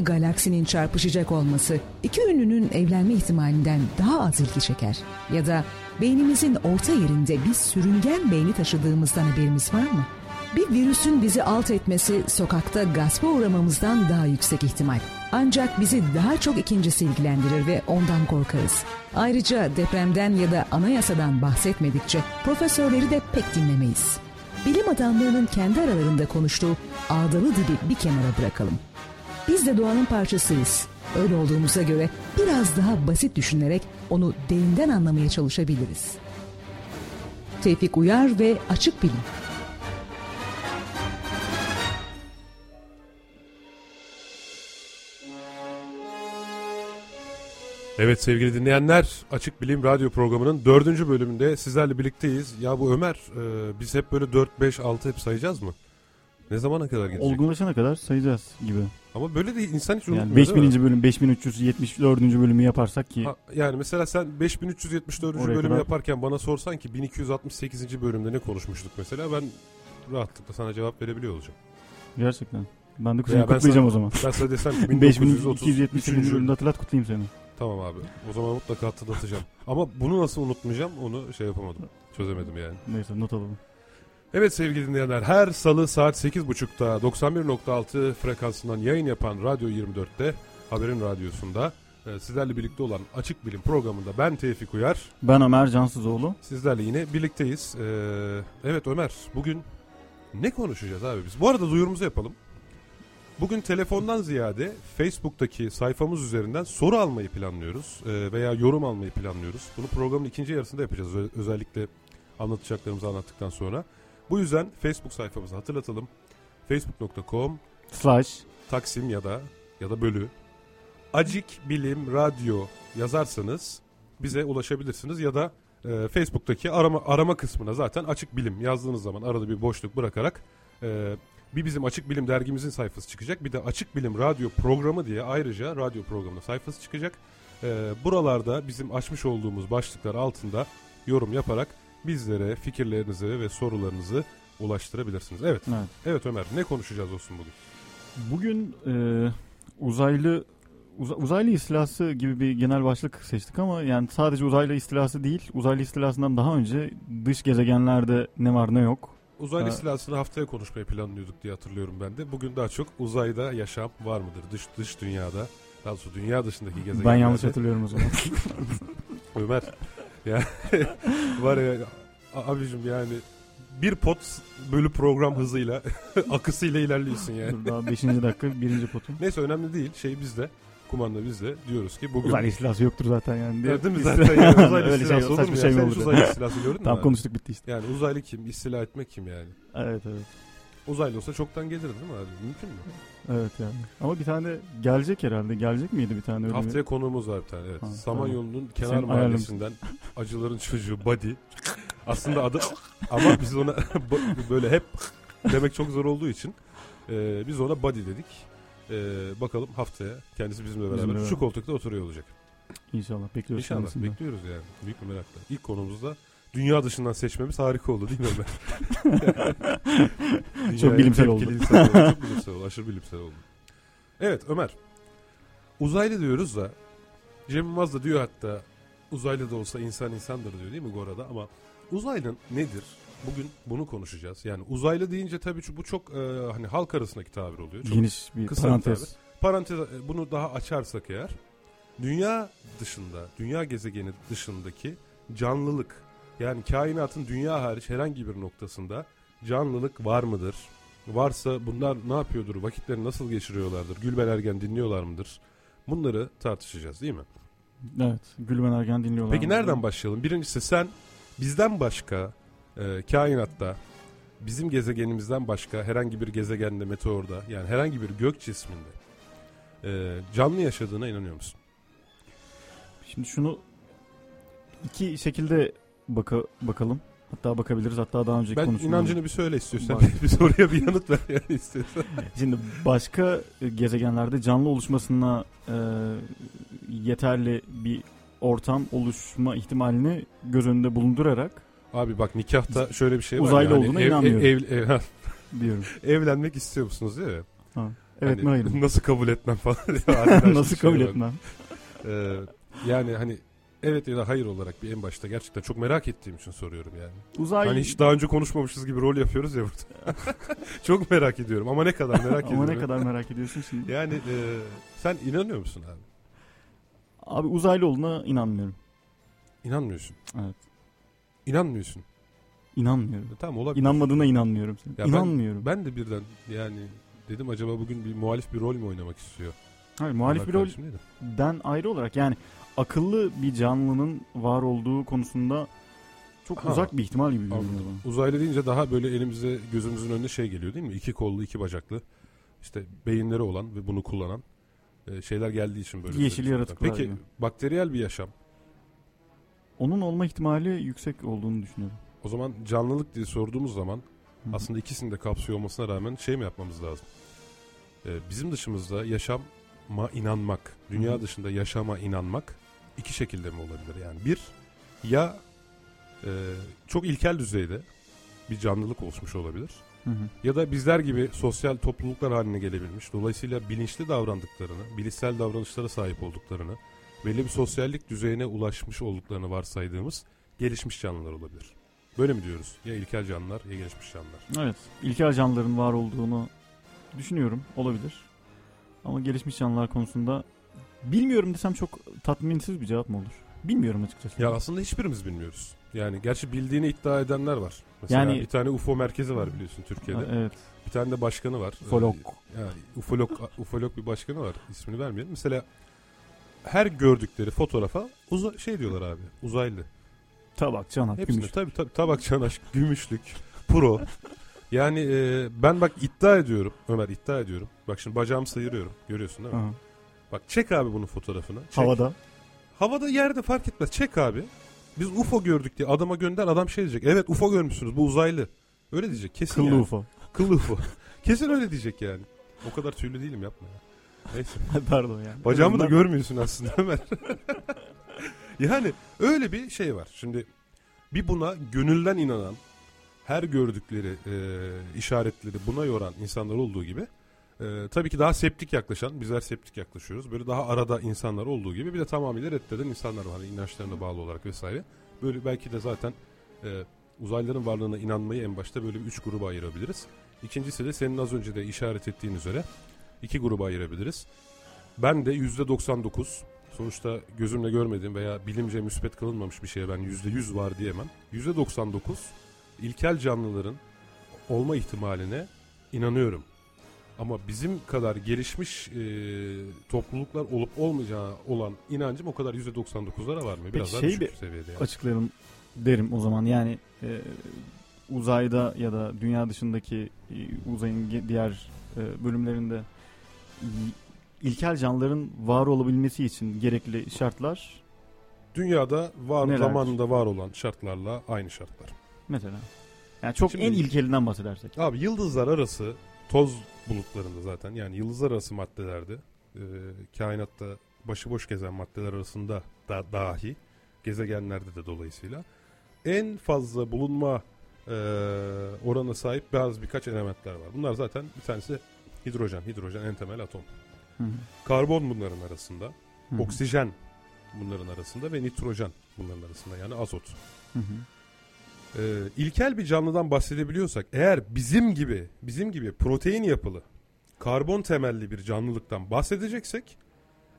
galaksinin çarpışacak olması iki ünlünün evlenme ihtimalinden daha az ilgi çeker. Ya da beynimizin orta yerinde bir sürüngen beyni taşıdığımızdan haberimiz var mı? Bir virüsün bizi alt etmesi sokakta gaspa uğramamızdan daha yüksek ihtimal. Ancak bizi daha çok ikincisi ilgilendirir ve ondan korkarız. Ayrıca depremden ya da anayasadan bahsetmedikçe profesörleri de pek dinlemeyiz. Bilim adamlarının kendi aralarında konuştuğu ağdalı dili bir kenara bırakalım. Biz de doğanın parçasıyız. Öyle olduğumuza göre biraz daha basit düşünerek onu derinden anlamaya çalışabiliriz. Tevfik Uyar ve Açık Bilim Evet sevgili dinleyenler Açık Bilim Radyo programının dördüncü bölümünde sizlerle birlikteyiz. Ya bu Ömer e, biz hep böyle 4, 5, 6 hep sayacağız mı? Ne zamana kadar gidecek? Olgunlaşana kadar sayacağız gibi. Ama böyle de insan hiç Yani unutmuyor mi? 5000. bölüm 5374. bölümü yaparsak ki Ha, yani mesela sen 5374. Oraya bölümü kadar- yaparken bana sorsan ki 1268. bölümde ne konuşmuştuk mesela ben rahatlıkla sana cevap verebiliyor olacağım. gerçekten. Ben de Veya ben kutlayacağım sana- o zaman. Ben sana desem ki 1933. 5270. bölümde hatırlat kutlayayım seni. Tamam abi. O zaman mutlaka hatırlatacağım. Ama bunu nasıl unutmayacağım onu şey yapamadım. Çözemedim yani. Neyse not alalım. Evet sevgili dinleyenler her salı saat 8.30'da 91.6 frekansından yayın yapan Radyo 24'te Haberin Radyosu'nda e, sizlerle birlikte olan Açık Bilim programında ben Tevfik Uyar. Ben Ömer Cansızoğlu. Sizlerle yine birlikteyiz. Ee, evet Ömer bugün ne konuşacağız abi biz? Bu arada duyurumuzu yapalım. Bugün telefondan ziyade Facebook'taki sayfamız üzerinden soru almayı planlıyoruz Ee, veya yorum almayı planlıyoruz. Bunu programın ikinci yarısında yapacağız özellikle anlatacaklarımızı anlattıktan sonra. Bu yüzden Facebook sayfamızı hatırlatalım. Facebook.com Slash. Taksim ya da ya da bölü Acik Bilim Radyo yazarsanız bize ulaşabilirsiniz ya da e, Facebook'taki arama arama kısmına zaten Açık Bilim yazdığınız zaman arada bir boşluk bırakarak e, bir bizim Açık Bilim dergimizin sayfası çıkacak. Bir de Açık Bilim Radyo programı diye ayrıca radyo programının sayfası çıkacak. E, buralarda bizim açmış olduğumuz başlıklar altında yorum yaparak bizlere fikirlerinizi ve sorularınızı ulaştırabilirsiniz. Evet. Evet. Evet Ömer ne konuşacağız olsun bugün? Bugün e, uzaylı uza- uzaylı istilası gibi bir genel başlık seçtik ama yani sadece uzaylı istilası değil, uzaylı istilasından daha önce dış gezegenlerde ne var ne yok. Uzaylı istilasını haftaya konuşmayı planlıyorduk diye hatırlıyorum ben de. Bugün daha çok uzayda yaşam var mıdır? Dış dış dünyada. Daha doğrusu dünya dışındaki gezegenlerde. Ben yanlış hatırlıyorum o zaman. Ömer. Ya var ya abicim yani bir pot bölü program hızıyla akısıyla ilerliyorsun yani. Daha 5. dakika birinci potum. Neyse önemli değil. Şey bizde. Kumanda bizde. Diyoruz ki bugün Uzaylı istilası yoktur zaten yani. diye. Ya değil mi zaten yani uzaylı Öyle istilası şey, olur mu ya? şey mi Sen hiç uzaylı istilası gördün mü? Tam konuştuk bitti işte. Yani uzaylı kim? İstila etmek kim yani? Evet evet. Uzaylı olsa çoktan gelir değil mi abi? Mümkün mü? Evet yani. Ama bir tane gelecek herhalde. Gelecek miydi bir tane öyle Haftaya konuğumuz var bir tane evet. Ha, Samanyolu'nun kenar Sen mahallesinden acıların çocuğu Buddy. Aslında adı ama biz ona böyle hep demek çok zor olduğu için e, biz ona Buddy dedik. E, bakalım haftaya kendisi bizimle beraber Bizimle şu beraber. koltukta oturuyor bir? İnşallah. Bekliyoruz İnşallah kendisinden. bekliyoruz yani. Büyük bir merakla. İlk konumuzda dünya dışından seçmemiz harika oldu değil mi Ömer? Çok bilimsel oldu. oldu. Çok bilimsel oldu. Aşırı bilimsel oldu. Evet Ömer. Uzaylı diyoruz da Cem Yılmaz da diyor hatta uzaylı da olsa insan insandır diyor değil mi Gora'da ama uzaylı nedir? Bugün bunu konuşacağız. Yani uzaylı deyince tabii bu çok e, hani halk arasındaki tabir oluyor. Çok Geniş bir kısa bir parantez. Parantez e, bunu daha açarsak eğer dünya dışında, dünya gezegeni dışındaki canlılık yani kainatın dünya hariç herhangi bir noktasında canlılık var mıdır? Varsa bunlar ne yapıyordur? Vakitlerini nasıl geçiriyorlardır? Gülben Ergen dinliyorlar mıdır? Bunları tartışacağız değil mi? Evet. Gülben Ergen dinliyorlar. Peki nereden başlayalım? Birincisi sen bizden başka e, kainatta bizim gezegenimizden başka herhangi bir gezegende, meteorda yani herhangi bir gök cisminde e, canlı yaşadığına inanıyor musun? Şimdi şunu iki şekilde baka, bakalım. Hatta bakabiliriz. Hatta daha önceki Ben konuşmamız- inancını bir söyle istiyorsan. Bak. bir soruya bir yanıt ver yani istiyorsan. Şimdi başka e, gezegenlerde canlı oluşmasına e, yeterli bir ortam oluşma ihtimalini göz önünde bulundurarak Abi bak nikahta şöyle bir şey var. Uzaylı ya, hani olduğuna ev- inanmıyorum. ev- ev- ha, diyorum. evlenmek istiyor musunuz değil mi? Ha. Evet Hani hayır. Nasıl kabul etmem falan. Nasıl şey kabul var. etmem? Ee, yani hani evet ya da hayır olarak bir en başta gerçekten çok merak ettiğim için soruyorum yani. Uzay Hani hiç daha önce konuşmamışız gibi rol yapıyoruz ya burada. çok merak ediyorum ama ne kadar merak ediyorum. ama ne kadar merak ediyorsun şimdi? Yani e, sen inanıyor musun abi? Abi uzaylı olduğuna inanmıyorum. İnanmıyorsun. Evet. İnanmıyorsun. İnanmıyorum. E, Tamam olabilir. İnanmadığına inanmıyorum. Senin. Ya ben- İnanmıyorum. Ben de birden yani dedim acaba bugün bir muhalif bir rol mü oynamak istiyor? Hayır, muhalif Onlar bir rol karşımda değil de. den ayrı olarak yani akıllı bir canlının var olduğu konusunda çok Ha, uzak bir ihtimal gibi görünüyor bana. Uzaylı deyince daha böyle elimize gözümüzün önüne şey geliyor değil mi? İki kollu, iki bacaklı. işte beyinleri olan ve bunu kullanan e, şeyler geldiği için böyle. Yeşil yaratıklar Peki gibi. bakteriyel bir yaşam. Onun olma ihtimali yüksek olduğunu düşünüyorum. O zaman canlılık diye sorduğumuz zaman Hı hı. aslında ikisini de kapsıyor olmasına rağmen şey mi yapmamız lazım? Ee, bizim dışımızda yaşama inanmak, dünya Hı hı. dışında yaşama inanmak iki şekilde mi olabilir? Yani bir ya e, çok ilkel düzeyde bir canlılık oluşmuş olabilir. Hı hı. Ya da bizler gibi sosyal topluluklar haline gelebilmiş. Dolayısıyla bilinçli davrandıklarını, bilişsel davranışlara sahip olduklarını, belli bir sosyallik düzeyine ulaşmış olduklarını varsaydığımız gelişmiş canlılar olabilir. Böyle mi diyoruz? Ya ilkel canlılar ya gelişmiş canlılar. Evet. İlkel canlıların var olduğunu düşünüyorum. Olabilir. Ama gelişmiş canlılar konusunda bilmiyorum desem çok tatminsiz bir cevap mı olur? Bilmiyorum açıkçası. Ya aslında hiçbirimiz bilmiyoruz. Yani gerçi bildiğini iddia edenler var. Mesela Yani- bir tane UFO merkezi var biliyorsun Türkiye'de. Ha, evet. Bir tane de başkanı var. Ufolog. Ee, Yani ufolog, ufolog bir başkanı var. İsmini vermeyelim. Mesela her gördükleri fotoğrafa uza şey diyorlar abi. Uzaylı. Tabak, çanak, Hepsinde gümüş. tabii tabii tabak çanaş, gümüşlük, pro. Yani e, ben bak iddia ediyorum. Ömer iddia ediyorum. Bak şimdi bacağımı sıyırıyorum. Görüyorsun değil mi? Aha. Bak çek abi bunun fotoğrafını. Çek. Havada. Havada yerde fark etmez. Çek abi. Biz UFO gördük diye adama gönder adam şey diyecek. Evet UFO görmüşsünüz bu uzaylı. Öyle diyecek kesin Kıllı yani. UFO. Kıllı UFO. kesin öyle diyecek yani. O kadar tüylü değilim yapma ya. Neyse. Pardon yani. Bacağımı da görmüyorsun aslında Ömer. yani öyle bir şey var. Şimdi bir buna gönülden inanan, her gördükleri e, işaretleri buna yoran insanlar olduğu gibi e, tabii ki daha septik yaklaşan, bizler septik yaklaşıyoruz. Böyle daha arada insanlar olduğu gibi bir de tamamıyla reddeden insanlar var. Hani inançlarına bağlı olarak vesaire. Böyle belki de zaten e, uzaylıların varlığına inanmayı en başta böyle bir üç gruba ayırabiliriz. İkincisi de senin az önce de işaret ettiğin üzere iki gruba ayırabiliriz. Ben de yüzde 99 sonuçta gözümle görmediğim veya bilimce müspet kılınmamış bir şeye ben yüzde 100 var diyemem. Yüzde 99 ilkel canlıların olma ihtimaline inanıyorum. Ama bizim kadar gelişmiş e, topluluklar olup olmayacağı olan inancım o kadar yüzde 99'lara var mı? Biraz daha şey düşük bir- seviyede yani. Açıklayalım derim o zaman. Yani e, uzayda ya da dünya dışındaki e, uzayın diğer e, bölümlerinde ilkel canlıların var olabilmesi için gerekli şartlar Dünyada var Nelerdir? zamanında var olan şartlarla aynı şartlar. mesela. Yani çok Şimdi- en ilkelinden bahsedersek. Abi yıldızlar arası toz bulutlarında zaten yani yıldızlar arası maddelerde e, kainatta başıboş gezen maddeler arasında da dahi gezegenlerde de dolayısıyla en fazla bulunma e, oranına sahip bazı birkaç elementler var. Bunlar zaten bir tanesi hidrojen. Hidrojen en temel atom. Hı hı. Karbon bunların arasında. Hı hı. Oksijen bunların arasında ve nitrojen bunların arasında yani azot. Hı hı. Ee, ilkel bir canlıdan bahsedebiliyorsak eğer bizim gibi bizim gibi protein yapılı karbon temelli bir canlılıktan bahsedeceksek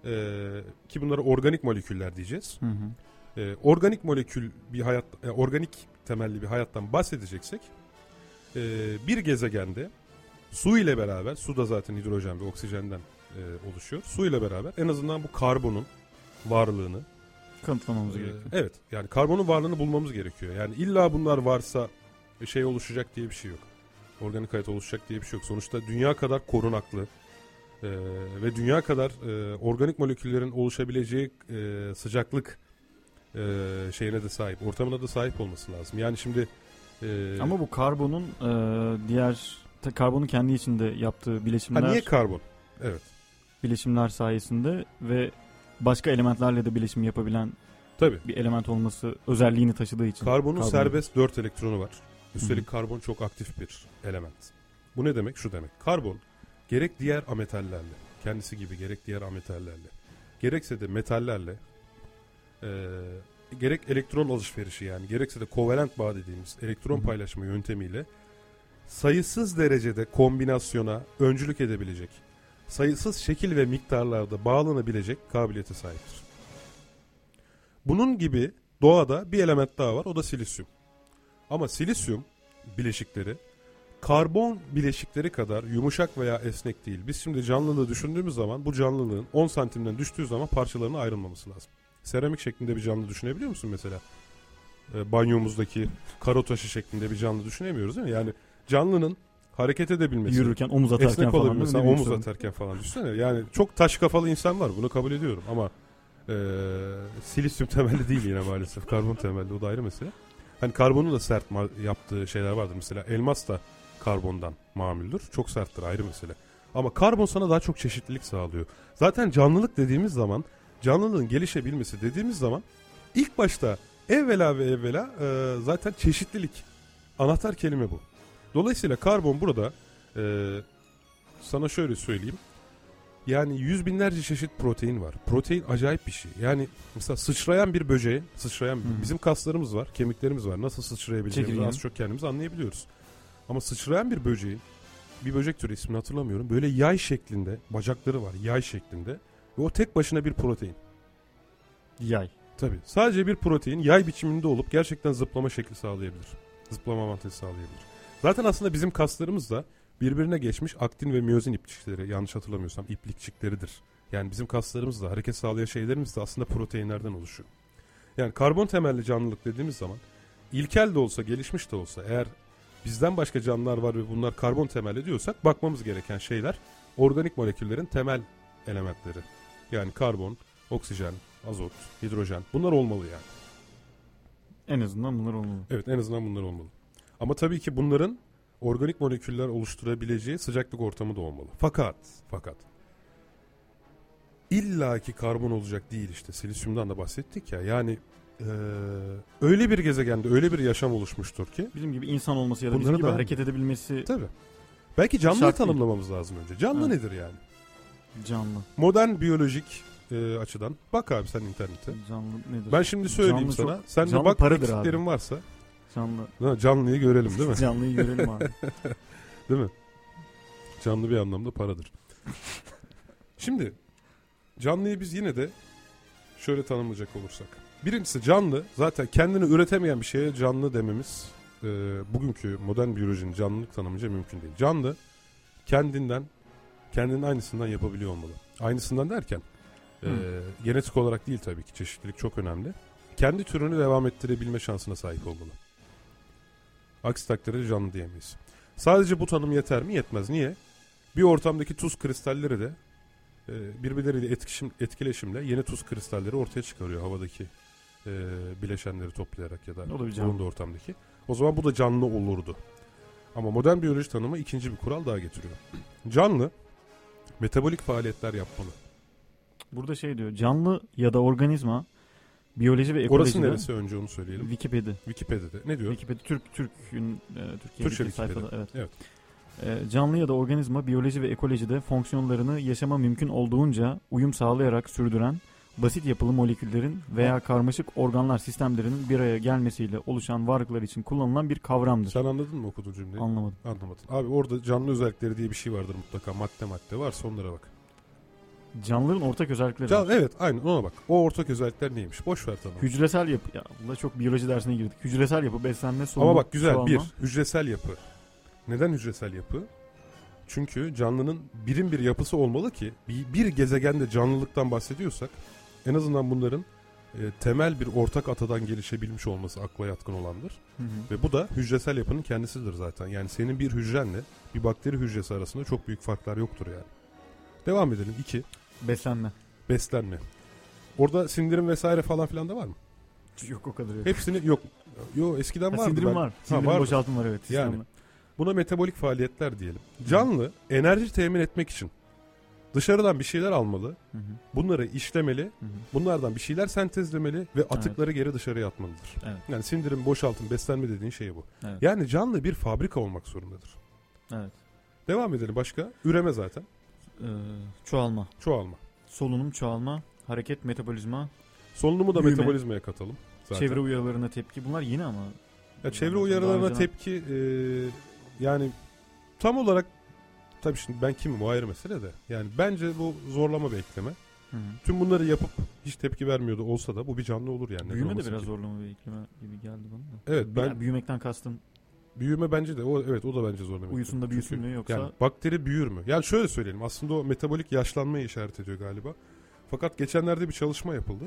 ee, ki bunlara organik moleküller diyeceğiz. Hı hı. Ee, organik molekül bir hayat e, organik temelli bir hayattan bahsedeceksek ee, bir gezegende su ile beraber su da zaten hidrojen ve oksijenden e, oluşuyor. Su ile beraber en azından bu karbonun varlığını Kanıtlamamız ee, gerekiyor. Evet yani karbonun varlığını bulmamız gerekiyor. Yani illa bunlar varsa şey oluşacak diye bir şey yok. Organik hayat oluşacak diye bir şey yok. Sonuçta dünya kadar korunaklı e, ve dünya kadar e, organik moleküllerin oluşabileceği e, sıcaklık e, şeyine de sahip, ortamına da sahip olması lazım. Yani şimdi e, Ama bu karbonun e, diğer te- karbonun kendi içinde yaptığı ha, bileşimler niye karbon? Evet. bileşimler sayesinde ve başka elementlerle de bileşim yapabilen Tabii. bir element olması özelliğini taşıdığı için. Karbonun karbon. serbest 4 elektronu var. Üstelik Hı hı. karbon çok aktif bir element. Bu ne demek? Şu demek. Karbon gerek diğer ametallerle, kendisi gibi gerek diğer ametallerle, gerekse de metallerle, e, gerek elektron alışverişi yani gerekse de kovalent bağ dediğimiz elektron Hı hı. paylaşma yöntemiyle sayısız derecede kombinasyona öncülük edebilecek, sayısız şekil ve miktarlarda bağlanabilecek kabiliyete sahiptir. Bunun gibi doğada bir element daha var o da silisyum. Ama silisyum bileşikleri karbon bileşikleri kadar yumuşak veya esnek değil. Biz şimdi canlılığı düşündüğümüz zaman bu canlılığın 10 santimden düştüğü zaman parçalarına ayrılmaması lazım. Seramik şeklinde bir canlı düşünebiliyor musun mesela? E, banyomuzdaki karo taşı şeklinde bir canlı düşünemiyoruz değil mi? Yani canlının hareket edebilmesi, Yürürken omuz atarken esnek falan. değil mi? omuz Sorun. atarken falan düşünsene. Yani çok taş kafalı insan var bunu kabul ediyorum ama e, silisyum temelli değil yine maalesef. Karbon temelli o da ayrı mesele. Hani karbonun da sert yaptığı şeyler vardır. Mesela elmas da karbondan mamuldür. Çok serttir ayrı mesele. Ama karbon sana daha çok çeşitlilik sağlıyor. Zaten canlılık dediğimiz zaman canlılığın gelişebilmesi dediğimiz zaman ilk başta evvela ve evvela e, zaten çeşitlilik. Anahtar kelime bu. Dolayısıyla karbon burada e, sana şöyle söyleyeyim. Yani yüz binlerce çeşit protein var. Protein acayip bir şey. Yani mesela sıçrayan bir böceğin, sıçrayan bir, bizim kaslarımız var, kemiklerimiz var. Nasıl sıçrayabileceğimizi Çekirge. az çok kendimiz anlayabiliyoruz. Ama sıçrayan bir böceğin, bir böcek türü ismini hatırlamıyorum. Böyle yay şeklinde, bacakları var yay şeklinde. Ve o tek başına bir protein. Yay. Tabii. Sadece bir protein yay biçiminde olup gerçekten zıplama şekli sağlayabilir. Zıplama avantajı sağlayabilir. Zaten aslında bizim kaslarımız da birbirine geçmiş aktin ve miyozin iplikçikleri yanlış hatırlamıyorsam iplikçikleridir. Yani bizim kaslarımız da hareket sağlayan şeylerimiz de aslında proteinlerden oluşuyor. Yani karbon temelli canlılık dediğimiz zaman ilkel de olsa gelişmiş de olsa eğer bizden başka canlılar var ve bunlar karbon temelli diyorsak bakmamız gereken şeyler organik moleküllerin temel elementleri. Yani karbon, oksijen, azot, hidrojen bunlar olmalı yani. En azından bunlar olmalı. Evet en azından bunlar olmalı. Ama tabii ki bunların organik moleküller oluşturabileceği sıcaklık ortamı da olmalı. Fakat fakat illaki karbon olacak değil işte. Silisyumdan da bahsettik ya. Yani eee, öyle bir gezegende öyle bir yaşam oluşmuştur ki Bizim gibi insan olması ya da bizim gibi da- hareket edebilmesi tabii. Belki canlıyı Şart değil. tanımlamamız lazım önce. Canlı Evet. nedir yani? canlı. Modern biyolojik eee, açıdan bak abi sen internete. Canlı nedir? Ben şimdi söyleyeyim Canlı sana. çok- Sen de bak eksiklerin varsa Canlı. ha, canlıyı görelim değil mi? Canlıyı görelim abi. Değil mi? Canlı bir anlamda paradır. Şimdi canlıyı biz yine de şöyle tanımlayacak olursak. Birincisi canlı zaten kendini üretemeyen bir şeye canlı dememiz e, bugünkü modern biyolojinin canlılık tanımınca mümkün değil. Canlı kendinden kendinin aynısından yapabiliyor olmalı. Aynısından derken e, genetik olarak değil tabii ki çeşitlilik çok önemli. Kendi türünü devam ettirebilme şansına sahip olmalı. Aksi takdirde canlı diyemeyiz. Sadece bu tanım yeter mi? Yetmez. Niye? Bir ortamdaki tuz kristalleri de e, birbirleriyle etkişim, etkileşimle yeni tuz kristalleri ortaya çıkarıyor havadaki e, bileşenleri toplayarak ya da bulunduğu ortamdaki. O zaman bu da canlı olurdu. Ama modern biyoloji tanımı ikinci bir kural daha getiriyor. Canlı metabolik faaliyetler yapmalı. Burada şey diyor. Canlı ya da organizma biyoloji ve Orası ekolojide neresi önce onu söyleyelim. Wikipedia. Wikipedia'da. Ne diyor? Wikipedia Türk Türk'ün e, Türkiye'deki Türkçe Wikipedia. sayfada evet. Evet. E, canlı ya da organizma biyoloji ve ekolojide fonksiyonlarını yaşama mümkün olduğunca uyum sağlayarak sürdüren basit yapılı moleküllerin veya karmaşık organlar sistemlerinin bir araya gelmesiyle oluşan varlıklar için kullanılan bir kavramdır. Sen anladın mı okuduğun cümleyi? Anlamadım. Anlamadın. Abi orada canlı özellikleri diye bir şey vardır mutlaka. Madde madde varsa onlara bak. Canlıların ortak özellikleri. Can, var. evet aynen ona bak. O ortak özellikler neymiş? Boş ver tamam. Hücresel yapı. Ya bunda çok biyoloji dersine girdik. Hücresel yapı, beslenme, solunum, Ama bak güzel çoğalma. bir hücresel yapı. Neden hücresel yapı? Çünkü canlının birim bir yapısı olmalı ki bir, bir gezegende canlılıktan bahsediyorsak en azından bunların e, temel bir ortak atadan gelişebilmiş olması akla yatkın olandır. Hı hı. Ve bu da hücresel yapının kendisidir zaten. Yani senin bir hücrenle bir bakteri hücresi arasında çok büyük farklar yoktur yani. Devam edelim. 2. Beslenme. Beslenme. Orada sindirim vesaire falan filan da var mı? Yok o kadar yok. Hepsini yok. Yo eskiden Ha, vardı. sindirim ben- var. Ha, Sindirim vardı. boşaltım var evet. Yani. Buna metabolik faaliyetler diyelim. Canlı enerji temin etmek için dışarıdan bir şeyler almalı. Hı hı, Bunları işlemeli. hı hı. Bunlardan bir şeyler sentezlemeli ve atıkları geri dışarıya atmalıdır. Evet. Yani sindirim, boşaltım, beslenme dediğin şey bu. Evet. Yani canlı bir fabrika olmak zorundadır. Evet. Devam edelim başka. Üreme zaten. Ee, çoğalma. Çoğalma. Solunum, çoğalma, hareket, metabolizma, Solunumu da Büyüme. metabolizmaya katalım. Zaten. çevre uyarılarına tepki. Bunlar yine ama. Ya çevre uyarılarına tepki e, yani tam olarak tabii şimdi ben kimim o ayrı mesele de. Yani bence bu zorlama bir ekleme. Hı. Tüm bunları yapıp hiç tepki vermiyordu olsa da bu bir canlı olur yani. Büyüme de biraz ki? zorlama bir ekleme gibi geldi bana da. Evet ben Yani büyümekten kastım büyüme bence de o evet o da bence zorlama. uyusun da büyüsün mü yoksa Yani bakteri büyür mü? Yani şöyle söyleyelim aslında o metabolik yaşlanmayı işaret ediyor galiba. Fakat geçenlerde bir çalışma yapıldı.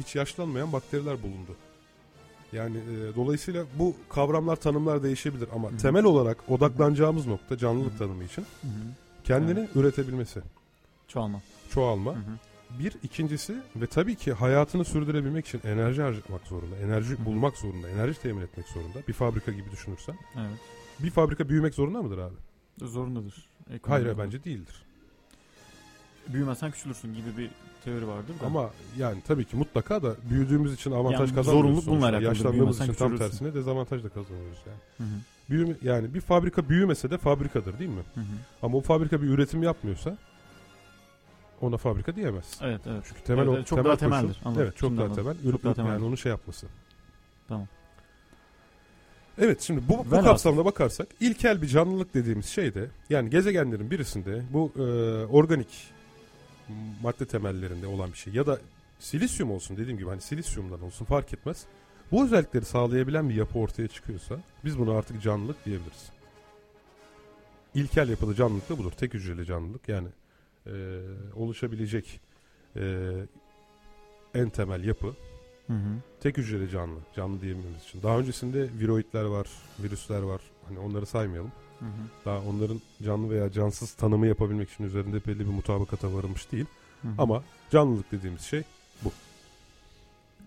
Hiç yaşlanmayan bakteriler bulundu. Yani e, dolayısıyla bu kavramlar tanımlar değişebilir ama Hı hı. temel olarak odaklanacağımız nokta canlılık Hı hı. tanımı için Hı hı. kendini üretebilmesi, çoğalma. çoğalma. Hı hı. Bir ikincisi ve tabii ki hayatını sürdürebilmek için enerji harcamak zorunda, enerji bulmak zorunda, enerji temin etmek zorunda. Bir fabrika gibi düşünürsen. Evet. Bir fabrika büyümek zorunda mıdır abi? Zorundadır. Ekonomik hayır, olarak. bence değildir. Büyümezsen küçülürsün gibi bir teori vardır da. Ama yani tabii ki mutlaka da büyüdüğümüz için avantaj Yani kazanmıyoruz. zorunluluk bununla alakalı. Yaşlandığımız için tam tersine dezavantaj da kazanıyoruz yani. Hı hı. Büyüme, yani bir fabrika büyümese de fabrikadır değil mi? Hı hı. Ama o fabrika bir üretim yapmıyorsa ona fabrika diyemez. Evet evet. Çünkü temel Evet, o çok temel daha koşul- temeldir. Anladım. Evet çok Şimdi daha anladım. temel. Çok Üretim, daha temel. yani onu şey yapması. Tamam. Evet şimdi bu, bu Velhasıl. kapsamda bakarsak ilkel bir canlılık dediğimiz şey de yani gezegenlerin birisinde bu e, organik madde temellerinde olan bir şey ya da silisyum olsun dediğim gibi hani silisyumdan olsun fark etmez. Bu özellikleri sağlayabilen bir yapı ortaya çıkıyorsa biz buna artık canlılık diyebiliriz. İlkel yapılı canlılık da budur. Tek hücreli canlılık yani e, oluşabilecek e, en temel yapı Hı hı. tek hücreli canlı. Canlı diyememiz için. Daha öncesinde viroidler var, virüsler var. Hani onları saymayalım. Hı hı. Daha onların canlı veya cansız tanımı yapabilmek için üzerinde belli bir mutabakata varılmış değil. Hı hı. Ama canlılık dediğimiz şey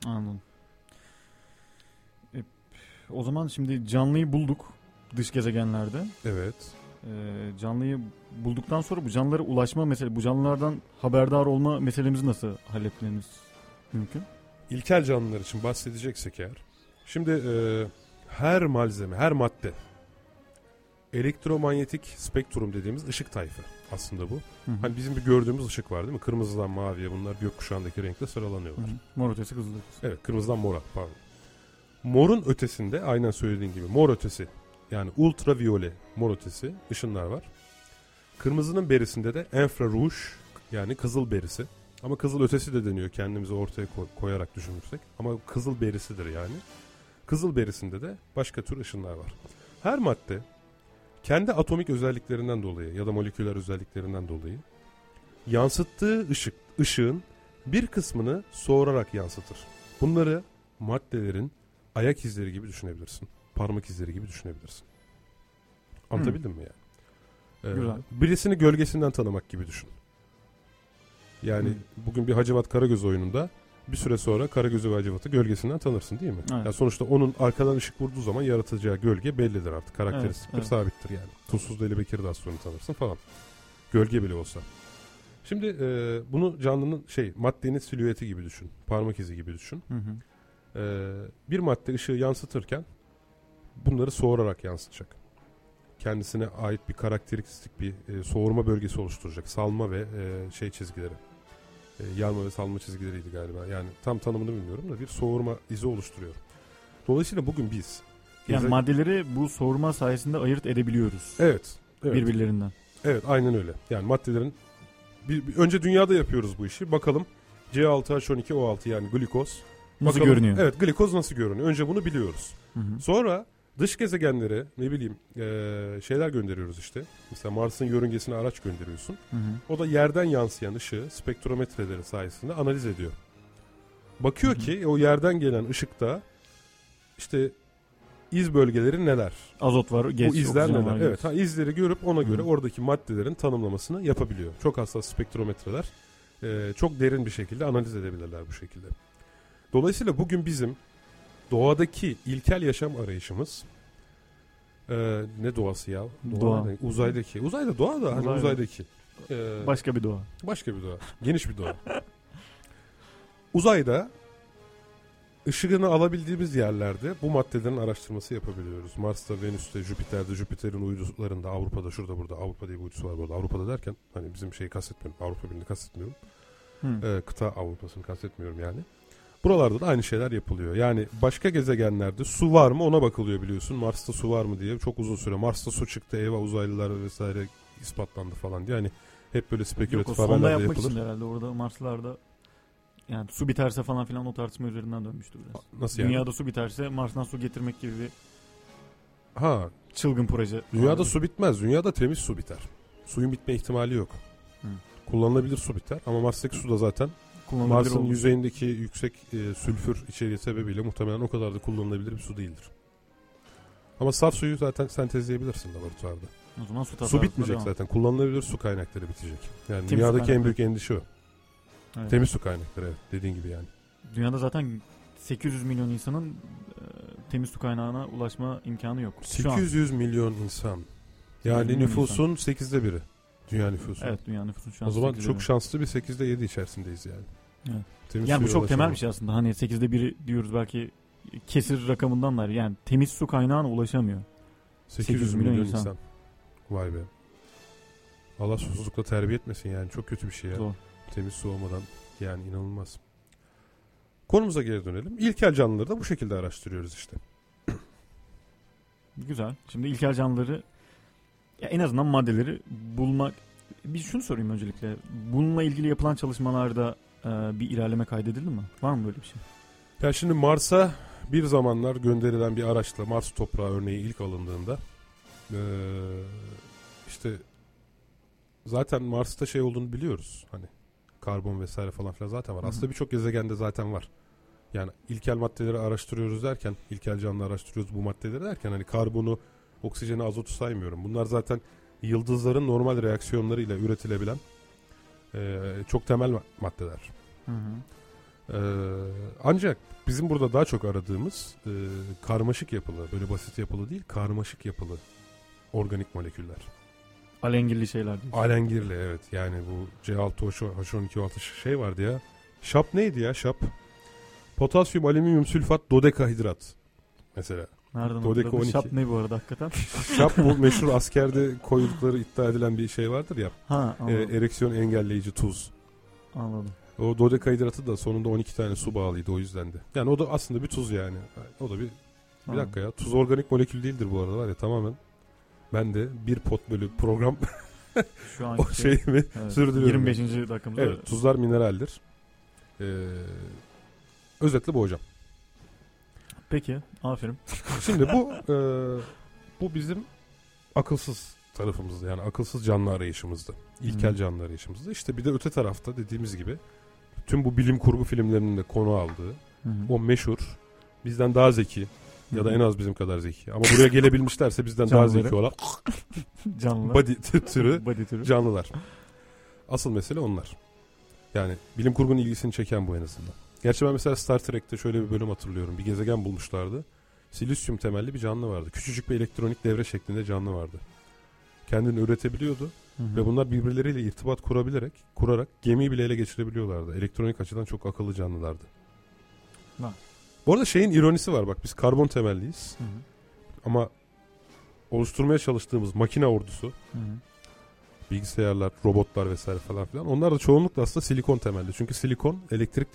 Anladım. E, o zaman şimdi canlıyı bulduk dış gezegenlerde. evet. Ee, canlıyı bulduktan sonra bu canlılara ulaşma mesele, bu canlılardan haberdar olma meselemizi nasıl halletmemiz mümkün? İlkel canlılar için bahsedeceksek eğer. Şimdi e, her malzeme, her madde elektromanyetik spektrum dediğimiz ışık tayfı aslında bu. Hı hı. Hani bizim bir gördüğümüz ışık var değil mi? Kırmızıdan maviye bunlar gökkuşağındaki renkle Hı sıralanıyorlar. hı. Mor ötesi kızıl ötesi. Evet kırmızıdan mora pardon. Morun ötesinde aynen söylediğin gibi mor ötesi yani ultraviyole mor ötesi ışınlar var. Kırmızının berisinde de infrarouge yani kızıl berisi. Ama kızıl ötesi de deniyor kendimizi ortaya koy- koyarak düşünürsek. Ama kızıl berisidir yani. Kızıl berisinde de başka tür ışınlar var. Her madde kendi atomik özelliklerinden dolayı ya da moleküler özelliklerinden dolayı yansıttığı ışık ışığın bir kısmını soğurarak yansıtır. Bunları maddelerin ayak izleri gibi düşünebilirsin. Parmak izleri gibi düşünebilirsin. Anlatabildim mi yani? Ee, Güzel. birisini gölgesinden tanımak gibi düşün. Yani Hı. bugün bir Hacivat Karagöz oyununda bir süre sonra Karagöz'ü ve Hacivat'ı gölgesinden tanırsın değil mi? Evet. Yani sonuçta onun arkadan ışık vurduğu zaman yaratacağı gölge bellidir artık. Karakteristiktir, Evet, evet. sabittir yani. Tuzsuz Deli Bekir'i de az sonra tanırsın falan. Gölge bile olsa. Şimdi e, bunu canlının şey maddenin silüeti gibi düşün. Parmak izi gibi düşün. Hı hı. E, bir madde ışığı yansıtırken bunları soğurarak yansıtacak. Kendisine ait bir karakteristik bir e, soğurma bölgesi oluşturacak. Salma ve e, şey çizgileri. E, yarma ve salma çizgileriydi galiba. Yani tam tanımını bilmiyorum da bir soğurma izi oluşturuyor. Dolayısıyla bugün biz Yani geze- maddeleri bu soğurma sayesinde ayırt edebiliyoruz Evet. Evet. birbirlerinden. Evet aynen öyle. Yani maddelerin bir, bir- önce dünyada yapıyoruz bu işi. Bakalım C6H12O6 yani glikoz. Nasıl Bakalım- görünüyor? Evet glikoz nasıl görünüyor? Önce bunu biliyoruz. Hı hı. Sonra dış gezegenlere ne bileyim eee, şeyler gönderiyoruz işte. Mesela Mars'ın yörüngesine araç gönderiyorsun. Hı hı. O da yerden yansıyan ışığı spektrometreleri sayesinde analiz ediyor. Bakıyor Hı hı. ki o yerden gelen ışıkta işte iz bölgeleri neler? Azot var, geç, bu izler neler? var, Evet, ha, izleri görüp ona göre Hı. oradaki maddelerin tanımlamasını yapabiliyor. Çok hassas spektrometreler eee, çok derin bir şekilde analiz edebilirler bu şekilde. Dolayısıyla bugün bizim doğadaki ilkel yaşam arayışımız eee, ne doğası ya? Doğa. ne? Uzaydaki. Uzayda doğa da hani Uzayda. uzaydaki. Eee, Başka bir doğa. Başka bir doğa. Geniş bir doğa. Uzayda ışığını alabildiğimiz yerlerde bu maddelerin araştırması yapabiliyoruz. Mars'ta, Venüs'te, Jüpiter'de, Jüpiter'in uydularında, Avrupa'da, şurada burada, Avrupa diye bir uydusu var burada. Avrupa'da derken hani bizim şeyi kastetmiyorum, Avrupa Birliği'ni kastetmiyorum. Hı. Ee, kıta Avrupa'sını kastetmiyorum yani. Buralarda da aynı şeyler yapılıyor. Yani başka gezegenlerde su var mı ona bakılıyor biliyorsun. Mars'ta su var mı diye çok uzun süre. Mars'ta su çıktı, eyvah uzaylılar vesaire ispatlandı falan diye. Hani hep böyle Yok spekülatif sonda haberler yapmak yapılır. için herhalde orada Marslarda yani su biterse falan filan o tartışma üzerinden dönmüştür biraz. Nasıl yani? Dünyada su biterse Mars'tan su getirmek gibi bir Ha, çılgın proje. dünyada su bitmez. Dünyada temiz su biter. Suyun bitme ihtimali yok. Hı. Kullanılabilir su biter ama Mars'taki su da zaten Kullanılabilir Mars'ın yüzeyindeki yüksek e, sülfür içeriği sebebiyle muhtemelen o kadar da kullanılabilir bir su değildir. Ama saf suyu zaten sentezleyebilirsin laboratuvarda. O zaman su Su bitmeyecek devam. zaten. Kullanılabilir su kaynakları bitecek. Yani Temiz dünyadaki en büyük endişe o. Evet. Temiz su kaynakları evet dediğin gibi yani. Dünyada zaten 800 milyon insanın e, temiz su kaynağına ulaşma imkanı yok. Şu an. 800 milyon insan. Yani milyon nüfusun 8'de biri. Dünya nüfusu. Evet dünya nüfusu şu an O zaman 8'de çok biri. şanslı bir 8'de 7 içerisindeyiz yani. Evet. Temiz Yani bu çok temel bir şey aslında. Hani 8'de biri diyoruz belki kesir rakamından var. Yani temiz su kaynağına ulaşamıyor. 800 milyon, milyon insan. insan. Vay be. Allah susuzlukla terbiye etmesin yani. Çok kötü bir şey ya. Zor. Temiz su olmadan yani inanılmaz. Konumuza geri dönelim. İlkel canlıları da bu şekilde araştırıyoruz işte. Güzel. Şimdi ilkel canlıları ya en azından maddeleri bulmak bir şunu sorayım öncelikle. Bununla ilgili yapılan çalışmalarda e, bir ilerleme kaydedildi mi? Var mı böyle bir şey? Ya şimdi Mars'a bir zamanlar gönderilen bir araçla Mars toprağı örneği ilk alındığında eee, işte zaten Mars'ta şey olduğunu biliyoruz. Hani karbon vesaire falan filan zaten var. Hı hı. Aslında birçok gezegende zaten var. Yani ilkel maddeleri araştırıyoruz derken, ilkel canlı araştırıyoruz bu maddeleri derken hani karbonu, oksijeni, azotu saymıyorum. Bunlar zaten yıldızların normal reaksiyonlarıyla üretilebilen eee, çok temel ma- maddeler. Hı hı. Ee, ancak bizim burada daha çok aradığımız e, karmaşık yapılı, böyle basit yapılı değil, karmaşık yapılı organik moleküller. Alengirli şeyler diyorsun. Alengirli evet yani bu C6H12O6 şey vardı ya. Şap neydi ya şap? Potasyum, alüminyum sülfat, dodekahidrat mesela. Nereden Dodeka hatırladın? 12. Şap ne bu arada hakikaten? Şap bu meşhur askerde koydukları iddia edilen bir şey vardır ya. ha e, ereksiyon engelleyici tuz. anladım. O dodekahidratı da sonunda 12 tane su bağlıydı o yüzdendi. Yani o da aslında bir tuz yani. O da bir Bir Anladım. dakika ya. Tuz organik molekül değildir bu arada var ya tamamen. Ben de bir pot bölü program Şu o anki şeyimi evet, sürdürüyorum. 25. dakikamızda. Evet tuzlar mineraldir. Ee, özetle bu hocam. Peki aferin. Şimdi bu e, bu bizim akılsız tarafımızda yani akılsız canlı arayışımızda. İlkel Hı. canlı arayışımızda. İşte bir de öte tarafta dediğimiz gibi tüm bu bilim kurgu filmlerinin de konu aldığı hı. o meşhur bizden daha zeki ya da en az bizim kadar zeki ama buraya gelebilmişlerse bizden daha zeki olan Canlılar. body türü Body türü. canlılar. Asıl mesele onlar. Yani bilim kurgunun ilgisini çeken bu en azından. Gerçi ben mesela Star Trek'te şöyle bir bölüm hatırlıyorum. Bir gezegen bulmuşlardı. Silisyum temelli bir canlı vardı. Küçücük bir elektronik devre şeklinde canlı vardı. Kendini üretebiliyordu Hı hı. ve bunlar birbirleriyle irtibat kurabilerek, kurarak gemiyi bile ele geçirebiliyorlardı. Elektronik açıdan çok akıllı canlılardı. Vay. Bu arada şeyin ironisi var bak biz karbon temelliyiz Hı hı. ama oluşturmaya çalıştığımız makine ordusu Hı hı. bilgisayarlar, robotlar vesaire falan filan. Onlar da çoğunlukla aslında silikon temelli. Çünkü silikon elektrik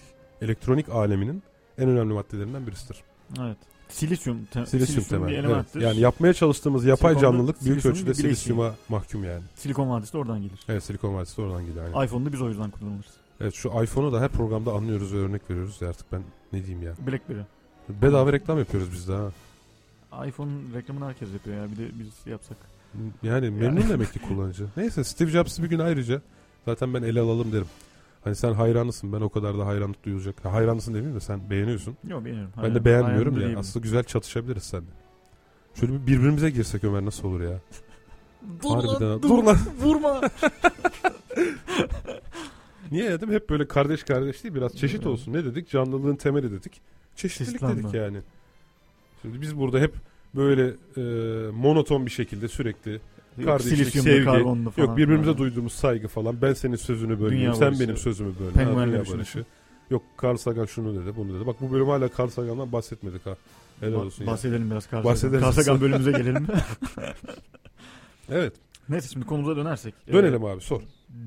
elektronik aleminin en önemli maddelerinden birisidir. Evet. Silisyum, te- Silisyum, bir temelli. Evet. elementtir. Yani yapmaya çalıştığımız yapay Silikonda canlılık büyük ölçüde bir silisyuma mahkum yani. Silikon vadisi de oradan gelir. Evet silikon vadisi de oradan geliyor. aynen. iPhone'da biz o yüzden kullanırız. Evet şu iPhone'u da her programda anlıyoruz ve örnek veriyoruz ya artık ben ne diyeyim ya. Blackberry. Bedava reklam yapıyoruz biz de ha. iPhone reklamını herkes yapıyor ya. Bir de biz yapsak. Yani memnun demek ki kullanıcı. Neyse Steve Jobs'ı bir gün ayrıca zaten ben ele alalım derim. Hani sen hayranısın ben o kadar da hayranlık duyulacak. Ha, hayranısın demeyeyim de sen beğeniyorsun. Yok beğeniyorum. Ben de beğenmiyorum ya. değilim. Aslında güzel çatışabiliriz seninle. Şöyle bir birbirimize girsek Ömer nasıl olur ya? Dur Harbiden lan, dur lan. Vurma. Niye dedim? Hep böyle kardeş kardeş değil biraz çeşit olsun. Ne dedik? Canlılığın temeli dedik. Çeşitlilik Çeşitlenme. dedik yani. Şimdi biz burada hep böyle e, monoton bir şekilde sürekli Kardeşlik, silisyumlu, sevgi, karbonlu yok falan. birbirimize Yani. duyduğumuz saygı falan. Ben senin sözünü bölmeyeyim, sen barışı. benim sözümü bölme. Penguenler düşünün. barışı. Yok Carl Sagan şunu dedi bunu dedi. Bak bu bölüm hala Carl Sagan'dan bahsetmedik ha. Helal Ba- olsun ya. bahsedelim biraz Carl. Sagan. Carl Sagan bölümümüze gelelim. Evet Neyse şimdi konumuza dönersek. dönelim abi sor. Ee,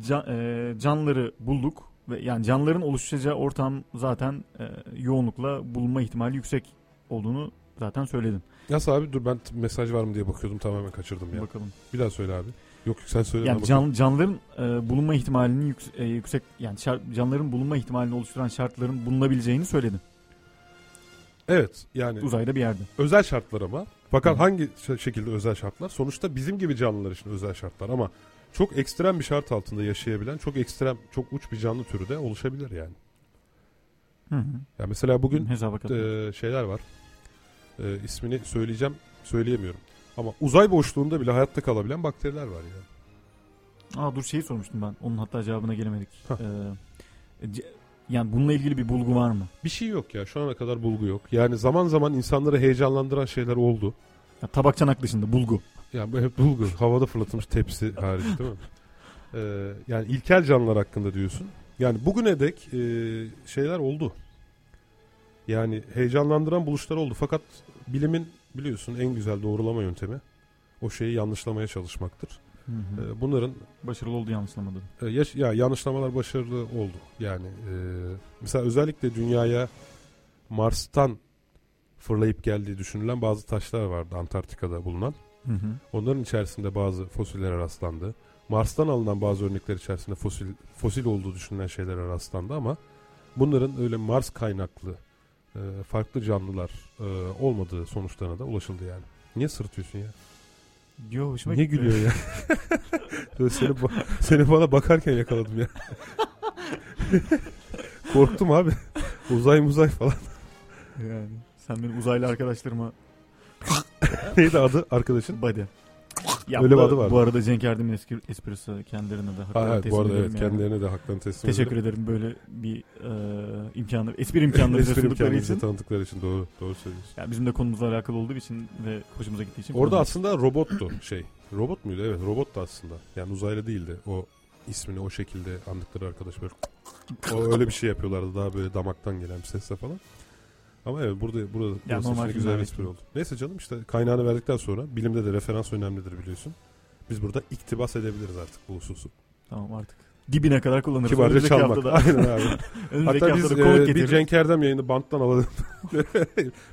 can- e, canlıları bulduk ve yani canlıların oluşacağı ortam zaten e, yoğunlukla bulunma ihtimali yüksek olduğunu zaten söyledin. Nasıl abi dur ben mesaj var mı diye bakıyordum tamamen kaçırdım ya. Bakalım. Bir daha söyle abi. Yok sen söyle. Yani can, canlıların e, bulunma ihtimalini yüks- e, yüksek yani şart- canlıların bulunma ihtimalini oluşturan şartların bulunabileceğini söyledin. Evet yani Uzayda bir yerde. özel şartlar ama. Fakat Hı. hangi şekilde özel şartlar? Sonuçta bizim gibi canlılar için özel şartlar ama çok ekstrem bir şart altında yaşayabilen çok ekstrem çok uç bir canlı türü de oluşabilir yani. Hı hı. Ya mesela bugün e, şeyler var. E, ismini söyleyeceğim, söyleyemiyorum. Ama uzay boşluğunda bile hayatta kalabilen bakteriler var ya. Aa dur şeyi sormuştum ben. Onun hatta cevabına gelemedik. Hah. Ee, ce- yani bununla ilgili bir bulgu var mı? Bir şey yok ya. Şu ana kadar bulgu yok. Yani zaman zaman insanları heyecanlandıran şeyler oldu. Ya, tabak çanak dışında bulgu. Yani bu hep bulgu. Havada fırlatılmış tepsi hariç değil mi? Ee, yani ilkel canlılar hakkında diyorsun. Yani bugüne dek e, şeyler oldu. Yani heyecanlandıran buluşlar oldu. Fakat bilimin biliyorsun en güzel doğrulama yöntemi o şeyi yanlışlamaya çalışmaktır. Hı hı. Ee, bunların Başarılı oldu yanlışlamadım. e, yaş- ya yanlışlamalar başarılı oldu. Yani e, mesela özellikle dünyaya Mars'tan fırlayıp geldiği düşünülen bazı taşlar vardı Antarktika'da bulunan. Hı hı. Onların içerisinde bazı fosillere rastlandı. Mars'tan alınan bazı örnekler içerisinde fosil fosil olduğu düşünülen şeylere rastlandı ama bunların öyle Mars kaynaklı e, farklı canlılar e, olmadığı sonuçlarına da ulaşıldı yani. Niye sırıtıyorsun ya? Yo hoşuma Niye gülüyor ya? Seni, ba- seni bana bakarken yakaladım ya. Korktum abi. Uzay muzay falan. Yani sen benim uzaylı arkadaşlarıma Neydi adı arkadaşın? body. Ya Öyle bu, bir adı var. Bu arada Cenk Erdem'in eski esprisi kendilerine de Ha, haklarını evet, teslim bu arada evet yani. kendilerine de haklarını teslim Teşekkür ederim. ederim böyle bir e, imkanı, espri imkanları bize Espri sundukları için. tanıdıkları için doğru doğru söylüyorsun. Yani bizim de konumuzla alakalı olduğu için ve hoşumuza gittiği için. Orada aslında robottu şey. Robot muydu? Evet robottu aslında. Yani uzaylı değildi. O ismini o şekilde andıkları arkadaş böyle o öyle bir şey yapıyorlardı daha böyle damaktan gelen bir sesle falan. Ama evet burada burada burası normal için güzel bir espri oldu. Neyse canım işte kaynağını verdikten sonra bilimde de referans önemlidir biliyorsun. Biz burada iktibas edebiliriz artık bu hususu. Tamam artık. Dibine kadar kullanırız. Kibarca Önümüzdeki çalmak. haftada- Aynen abi. Hatta biz e, bir getiririz. Cenk Erdem yayını banttan alalım.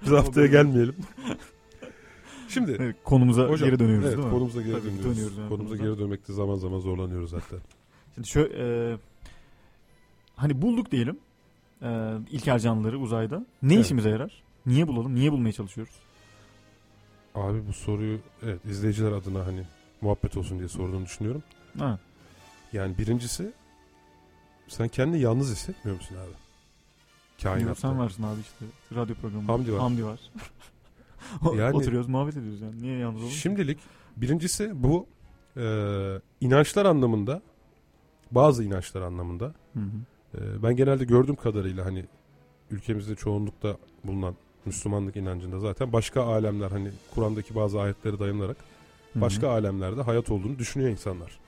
biz haftaya gelmeyelim. Şimdi Evet, konumuza hocam geri dönüyoruz evet, değil mi? konumuza geri Tabii, dönüyoruz. dönüyoruz yani konumuza konumuza. geri dönmekte zaman zaman zorlanıyoruz hatta. Şimdi şöyle e, hani bulduk diyelim e, ilkel canlıları uzayda. Ne Evet. işimize yarar? Niye bulalım? Niye bulmaya çalışıyoruz? Abi bu soruyu evet izleyiciler adına hani muhabbet olsun diye sorduğunu düşünüyorum. Ha. Yani birincisi sen kendini yalnız hissetmiyor musun abi? Kainatta. Sen varsın abi işte. Radyo programı. Hamdi var. Hamdi var. Yani- Oturuyoruz muhabbet ediyoruz yani. Niye yalnız olalım? Şimdilik birincisi bu e, inançlar anlamında bazı inançlar anlamında Hı hı. E, ben genelde gördüğüm kadarıyla hani ülkemizde çoğunlukta bulunan Müslümanlık inancında zaten başka alemler hani Kur'an'daki bazı ayetleri dayanarak başka alemlerde hayat olduğunu düşünüyor insanlar.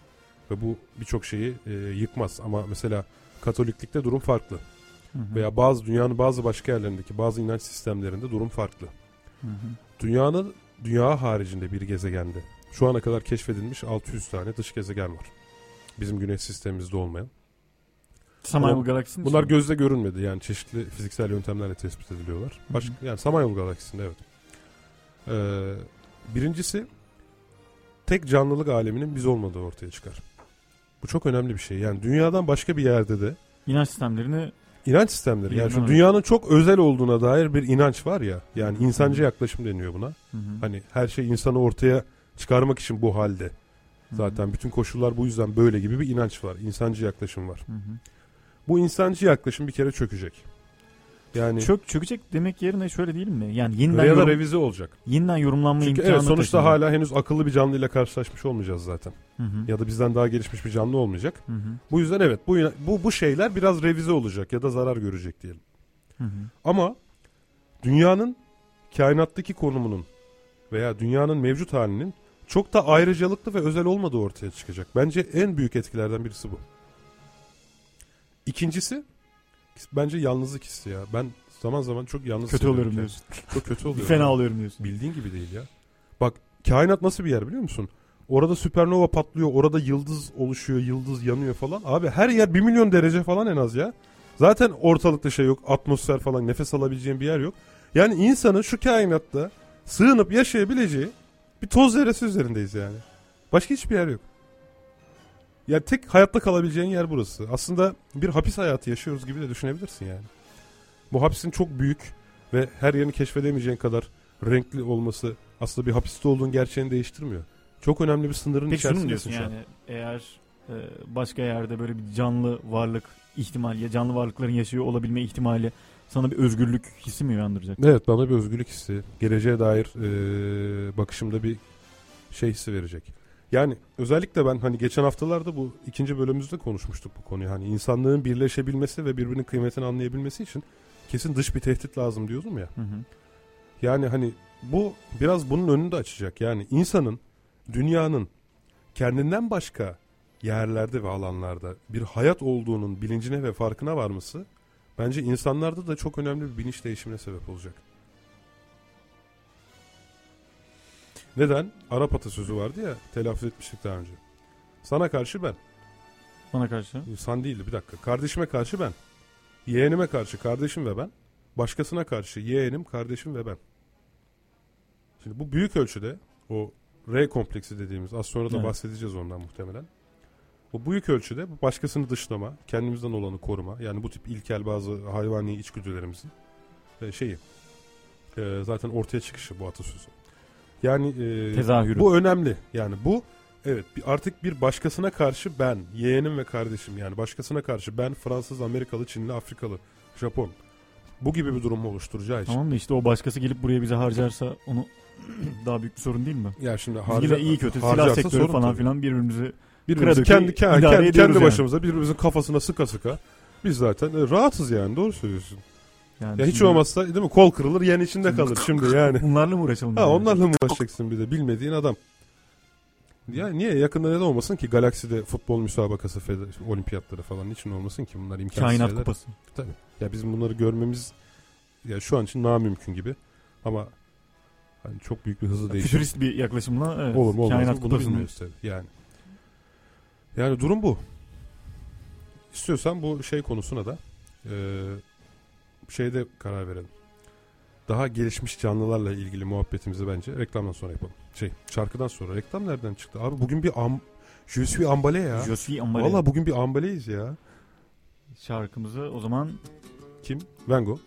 Ve bu birçok şeyi e, yıkmaz ama mesela Katoliklikte durum farklı. Hı hı. Veya bazı dünyanın bazı başka yerlerindeki bazı inanç sistemlerinde durum farklı. Hı hı. Dünyanın dünya haricinde bir gezegende şu ana kadar keşfedilmiş 600 tane dış gezegen var. Bizim güneş sistemimizde olmayan. Samanyolu Ama galaksinin Bunlar gözle görünmedi yani çeşitli fiziksel yöntemlerle tespit ediliyorlar. Başka yani Samanyolu galaksisinde evet. Ee, birincisi tek canlılık aleminin biz olmadığı ortaya çıkar. Bu çok önemli bir şey. Yani dünyadan başka bir yerde de İnanç sistemlerini inanç sistemleri yani şu dünyanın çok özel olduğuna dair bir inanç var ya. Yani insancı Hı. yaklaşım deniyor buna. Hı hı. Hani her şey insanı ortaya çıkarmak için bu halde. Zaten bütün koşullar bu yüzden böyle gibi bir inanç var. İnsancı yaklaşım var. Hı hı. Bu insancı yaklaşım bir kere çökecek. Yani Çök, çökecek demek yerine şöyle değil mi? Yani yeniden, ya da yorum- revize olacak. yeniden yorumlanma Çünkü imkanı evet sonuçta taşıyacak. hala henüz akıllı bir canlıyla karşılaşmış olmayacağız zaten. Hı hı. Ya da bizden daha gelişmiş bir canlı olmayacak. Hı hı. Bu yüzden evet bu bu bu şeyler biraz revize olacak ya da zarar görecek diyelim. Hı hı. Ama dünyanın kainattaki konumunun veya dünyanın mevcut halinin çok da ayrıcalıklı ve özel olmadığı ortaya çıkacak. Bence en büyük etkilerden birisi bu. İkincisi bence yalnızlık hissi ya. Ben zaman zaman çok yalnız Kötü oluyorum diyorsun. Çok kötü oluyorum. Fena oluyorum diyorsun. Bildiğin gibi değil ya. Bak kainat nasıl bir yer biliyor musun? Orada süpernova patlıyor. Orada yıldız oluşuyor. Yıldız yanıyor falan. Abi her yer 1 milyon derece falan en az ya. Zaten ortalıkta şey yok. Atmosfer falan nefes alabileceğin bir yer yok. Yani insanın şu kainatta sığınıp yaşayabileceği bir toz zerresi üzerindeyiz yani. Başka hiçbir yer yok. Ya tek hayatta kalabileceğin yer burası. Aslında bir hapis hayatı yaşıyoruz gibi de düşünebilirsin yani. Bu hapisin çok büyük ve her yerini keşfedemeyeceğin kadar renkli olması aslında bir hapiste olduğun gerçeğini değiştirmiyor. Çok önemli bir sınırın Peki içerisindesin diyorsun şu an. yani eğer e, başka yerde böyle bir canlı varlık ihtimali ya canlı varlıkların yaşıyor olabilme ihtimali sana bir özgürlük hissi mi uyandıracak? Evet bana bir özgürlük hissi, geleceğe dair e, bakışımda bir şey hissi verecek. Yani özellikle ben hani geçen haftalarda bu ikinci bölümümüzde konuşmuştuk bu konuyu. Hani insanlığın birleşebilmesi ve birbirinin kıymetini anlayabilmesi için kesin dış bir tehdit lazım diyordum ya. Hı hı. Yani hani bu biraz bunun önünü de açacak. Yani insanın, dünyanın kendinden başka yerlerde ve alanlarda bir hayat olduğunun bilincine ve farkına varması bence insanlarda da çok önemli bir bilinç değişimine sebep olacak. Neden? Arap atasözü vardı ya telaffuz etmiştik daha önce. Sana karşı ben. Bana karşı. Sen değildi bir dakika. Kardeşime karşı ben. Yeğenime karşı kardeşim ve ben. Başkasına karşı yeğenim, kardeşim ve ben. Şimdi bu büyük ölçüde o R kompleksi dediğimiz az sonra da Evet. bahsedeceğiz ondan muhtemelen. Bu büyük ölçüde başkasını dışlama, kendimizden olanı koruma. Yani bu tip ilkel bazı hayvani içgüdülerimizin e, şeyi. e, zaten ortaya çıkışı bu atasözü. Yani e, Tezahürü. bu önemli. Yani bu evet artık bir başkasına karşı ben, yeğenim ve kardeşim yani başkasına karşı ben Fransız, Amerikalı, Çinli, Afrikalı, Japon bu gibi bir durumu oluşturacağı için. Tamam da işte o başkası gelip buraya bize harcarsa onu daha büyük bir sorun değil mi? Ya şimdi Biz harca, yine iyi kötü silah sektörü sorun falan tabii. filan birbirimizi Birbirimizi kendi, kendi, idare kendi, ediyoruz yani. başımıza birbirimizin kafasına sıka sıka biz zaten e, rahatız yani doğru söylüyorsun. Yani Ya hiç şimdi olmazsa değil mi kol kırılır yen içinde kalır şimdi yani. bunlarla mı uğraşalım? Ha yani? onlarla mı uğraşacaksın bir de bilmediğin adam. Ya niye yakında neden olmasın ki galakside futbol müsabakası olimpiyatları falan niçin olmasın ki bunlar imkansız Kainat şeyler. kupası. Ya bizim bunları görmemiz ya şu an için daha mümkün gibi ama hani çok büyük bir hızlı değişim. Fütürist bir yaklaşımla evet, Olur mu olmaz mı kainat bunu kupasını bilmiyoruz tabii yani. Yani durum bu. İstiyorsan bu şey konusuna da eee şeyde karar verelim. Daha gelişmiş canlılarla ilgili muhabbetimizi bence reklamdan sonra yapalım. Şey şarkıdan sonra. Reklam nereden çıktı? Abi bugün bir am Je suis ambale ya. Je suis Ambale Valla bugün bir ambaleyiz ya. şarkımızı o zaman Kim? Van Gogh.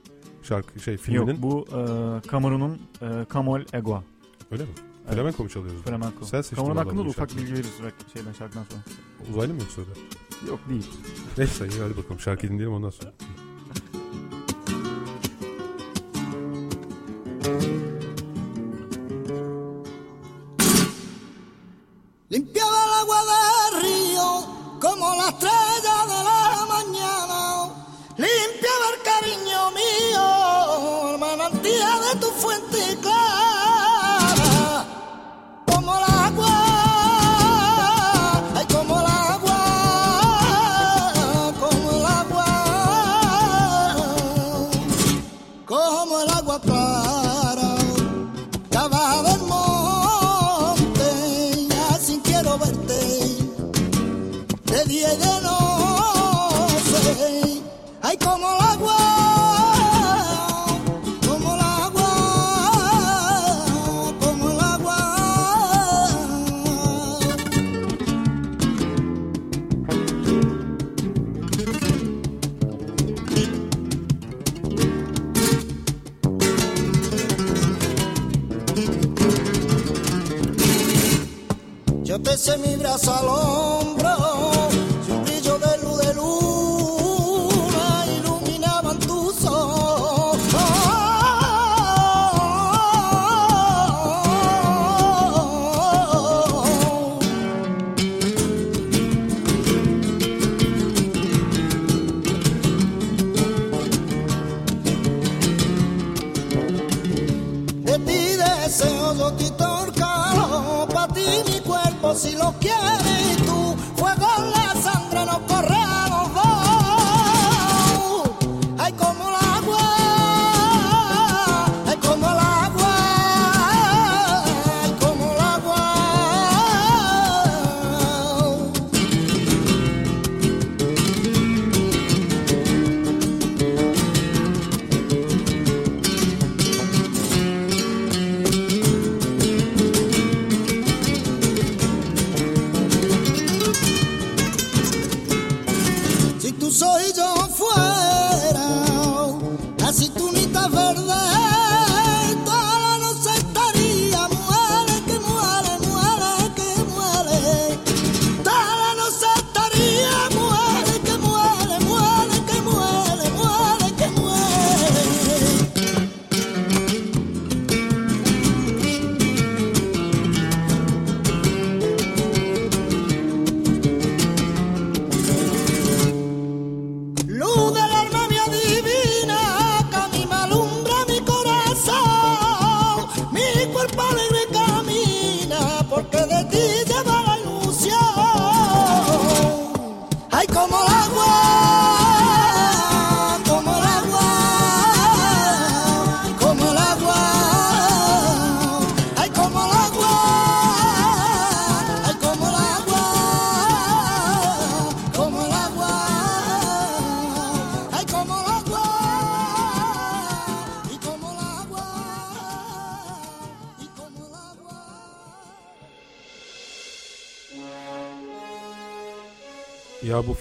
Şarkı şey filminin. yok bu e, Kamerun'un e, Kamol Egua. Öyle mi? Evet. Flamenco mu çalıyoruz? Flamenco. Sen seçtin Kamerun hakkında da ufak bilgi veririz şeyden şarkıdan sonra. Uzaylı mı yoksa öyle? Yok değil. Neyse iyi hadi bakalım şarkıyı dinleyelim ondan sonra. lo quiero.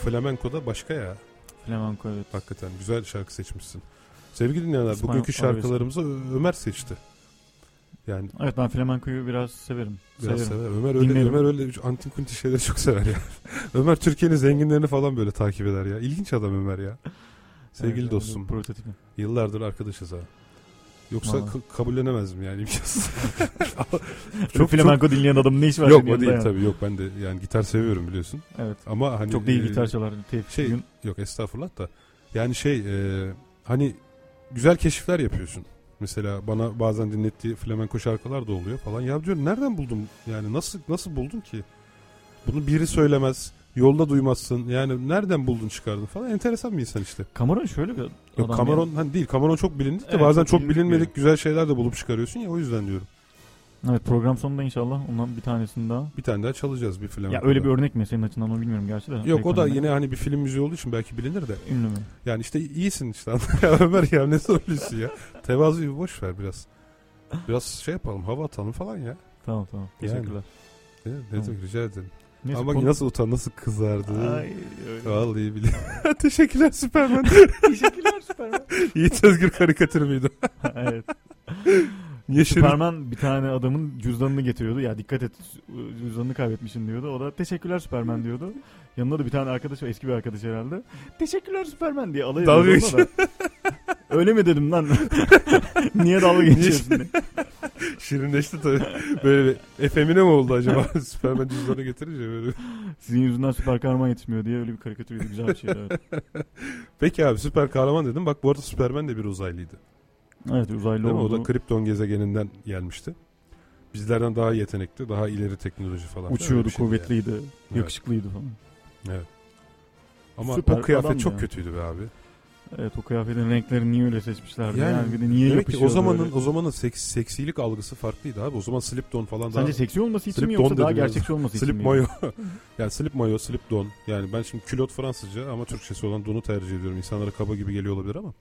Flamenko da başka ya. Flamenco evet. Hakikaten güzel şarkı seçmişsin. Sevgili dinleyenler İspanyol bugünkü şarkılarımızı Ö- Ömer seçti. Yani Evet ben flamenco'yu biraz severim. biraz Severim. sever. Ömer öyle Dinlerim. Ömer öyle antin kunti şeyleri çok sever ya. Ömer Türkiye'nin zenginlerini falan böyle takip eder ya. İlginç adam Ömer ya. Sevgili Evet, dostum. Prototipi. Yıllardır arkadaşız ha. Yoksa Vallahi. k- kabullenemezdim yani imkansız. Çok flamenco dinleyen adamın ne işi var? Yok o değil yanında ya? tabii yok ben de yani gitar seviyorum biliyorsun. Evet. Ama hani Çok da iyi e, gitar çalar. Şey Gün. yok estağfurullah da yani şey e, hani güzel keşifler yapıyorsun. Mesela bana bazen dinlettiği flamenko şarkılar da oluyor falan. Ya diyorum nereden buldum? Yani nasıl nasıl buldun ki? Bunu biri söylemez. Yolda duymazsın. Yani nereden buldun çıkardın falan. Enteresan bir insan işte. Cameron şöyle bir adam. Yok Cameron hani değil. Cameron çok bilindik de Evet, bazen çok bilinmedik biri. güzel şeyler de bulup çıkarıyorsun ya o yüzden diyorum. yani. Evet program sonunda inşallah ondan bir tanesini daha. Bir tane daha çalacağız bir flamenko. Ya öyle bir örnek mi senin açından onu bilmiyorum gerçi de. Yok o da yine hani bir film müziği olduğu için belki bilinir de. Ünlü mü? Yani işte iyisin işte. ya Ömer ya ne söylüyorsun ya. Tevazuyu boş ver biraz. Biraz şey yapalım hava atalım falan ya. Tamam tamam. Yani. Teşekkürler. Ne, ne Tamam. rica ederim. Neyse, Ama konu- nasıl utan nasıl kızardı. Ay, öyle. Vallahi biliyorum. Teşekkürler Süperman. Teşekkürler Süperman. Yiğit Özgür karikatürü müydü? evet. Niye şirin? Süperman bir tane adamın cüzdanını getiriyordu. Ya dikkat et cüzdanını kaybetmişsin diyordu. O da teşekkürler Süperman diyordu. Yanında da bir tane arkadaş var eski bir arkadaş herhalde. Teşekkürler Süperman diye alay ediyordu da. Öyle mi dedim lan? Niye dalga geçiyorsun. Şirinleşti tabii. Böyle bir efemine mi oldu acaba? Süperman cüzdanı getirince böyle. Sizin yüzünden süper kahraman yetişmiyor diye öyle bir karikatürüydü. Güzel bir şeydi. Evet, Peki abi süper kahraman dedim. Bak bu arada Süperman de bir uzaylıydı. Evet uzaylı Değil mi? O da Krypton gezegeninden gelmişti. Bizlerden daha yetenekli, daha ileri teknoloji falan. Uçuyordu, kuvvetliydi, Evet. yakışıklıydı falan. yani. Evet. Ama Süper o kıyafet çok ya. kötüydü be abi. Evet o kıyafetin renklerini niye öyle seçmişlerdi? Yani Yani, bir de niye Demek ki o zamanın öyle? o zamanın seks, seksilik algısı farklıydı abi. O zaman slip don falan Sence daha seksi olması için Slip mi yoksa daha gerçekçi olması için slip mi? mayo. yani slip mayo, slip don. Yani ben şimdi külot Fransızca ama Türkçesi olan donu tercih ediyorum. İnsanlara kaba gibi geliyor olabilir ama.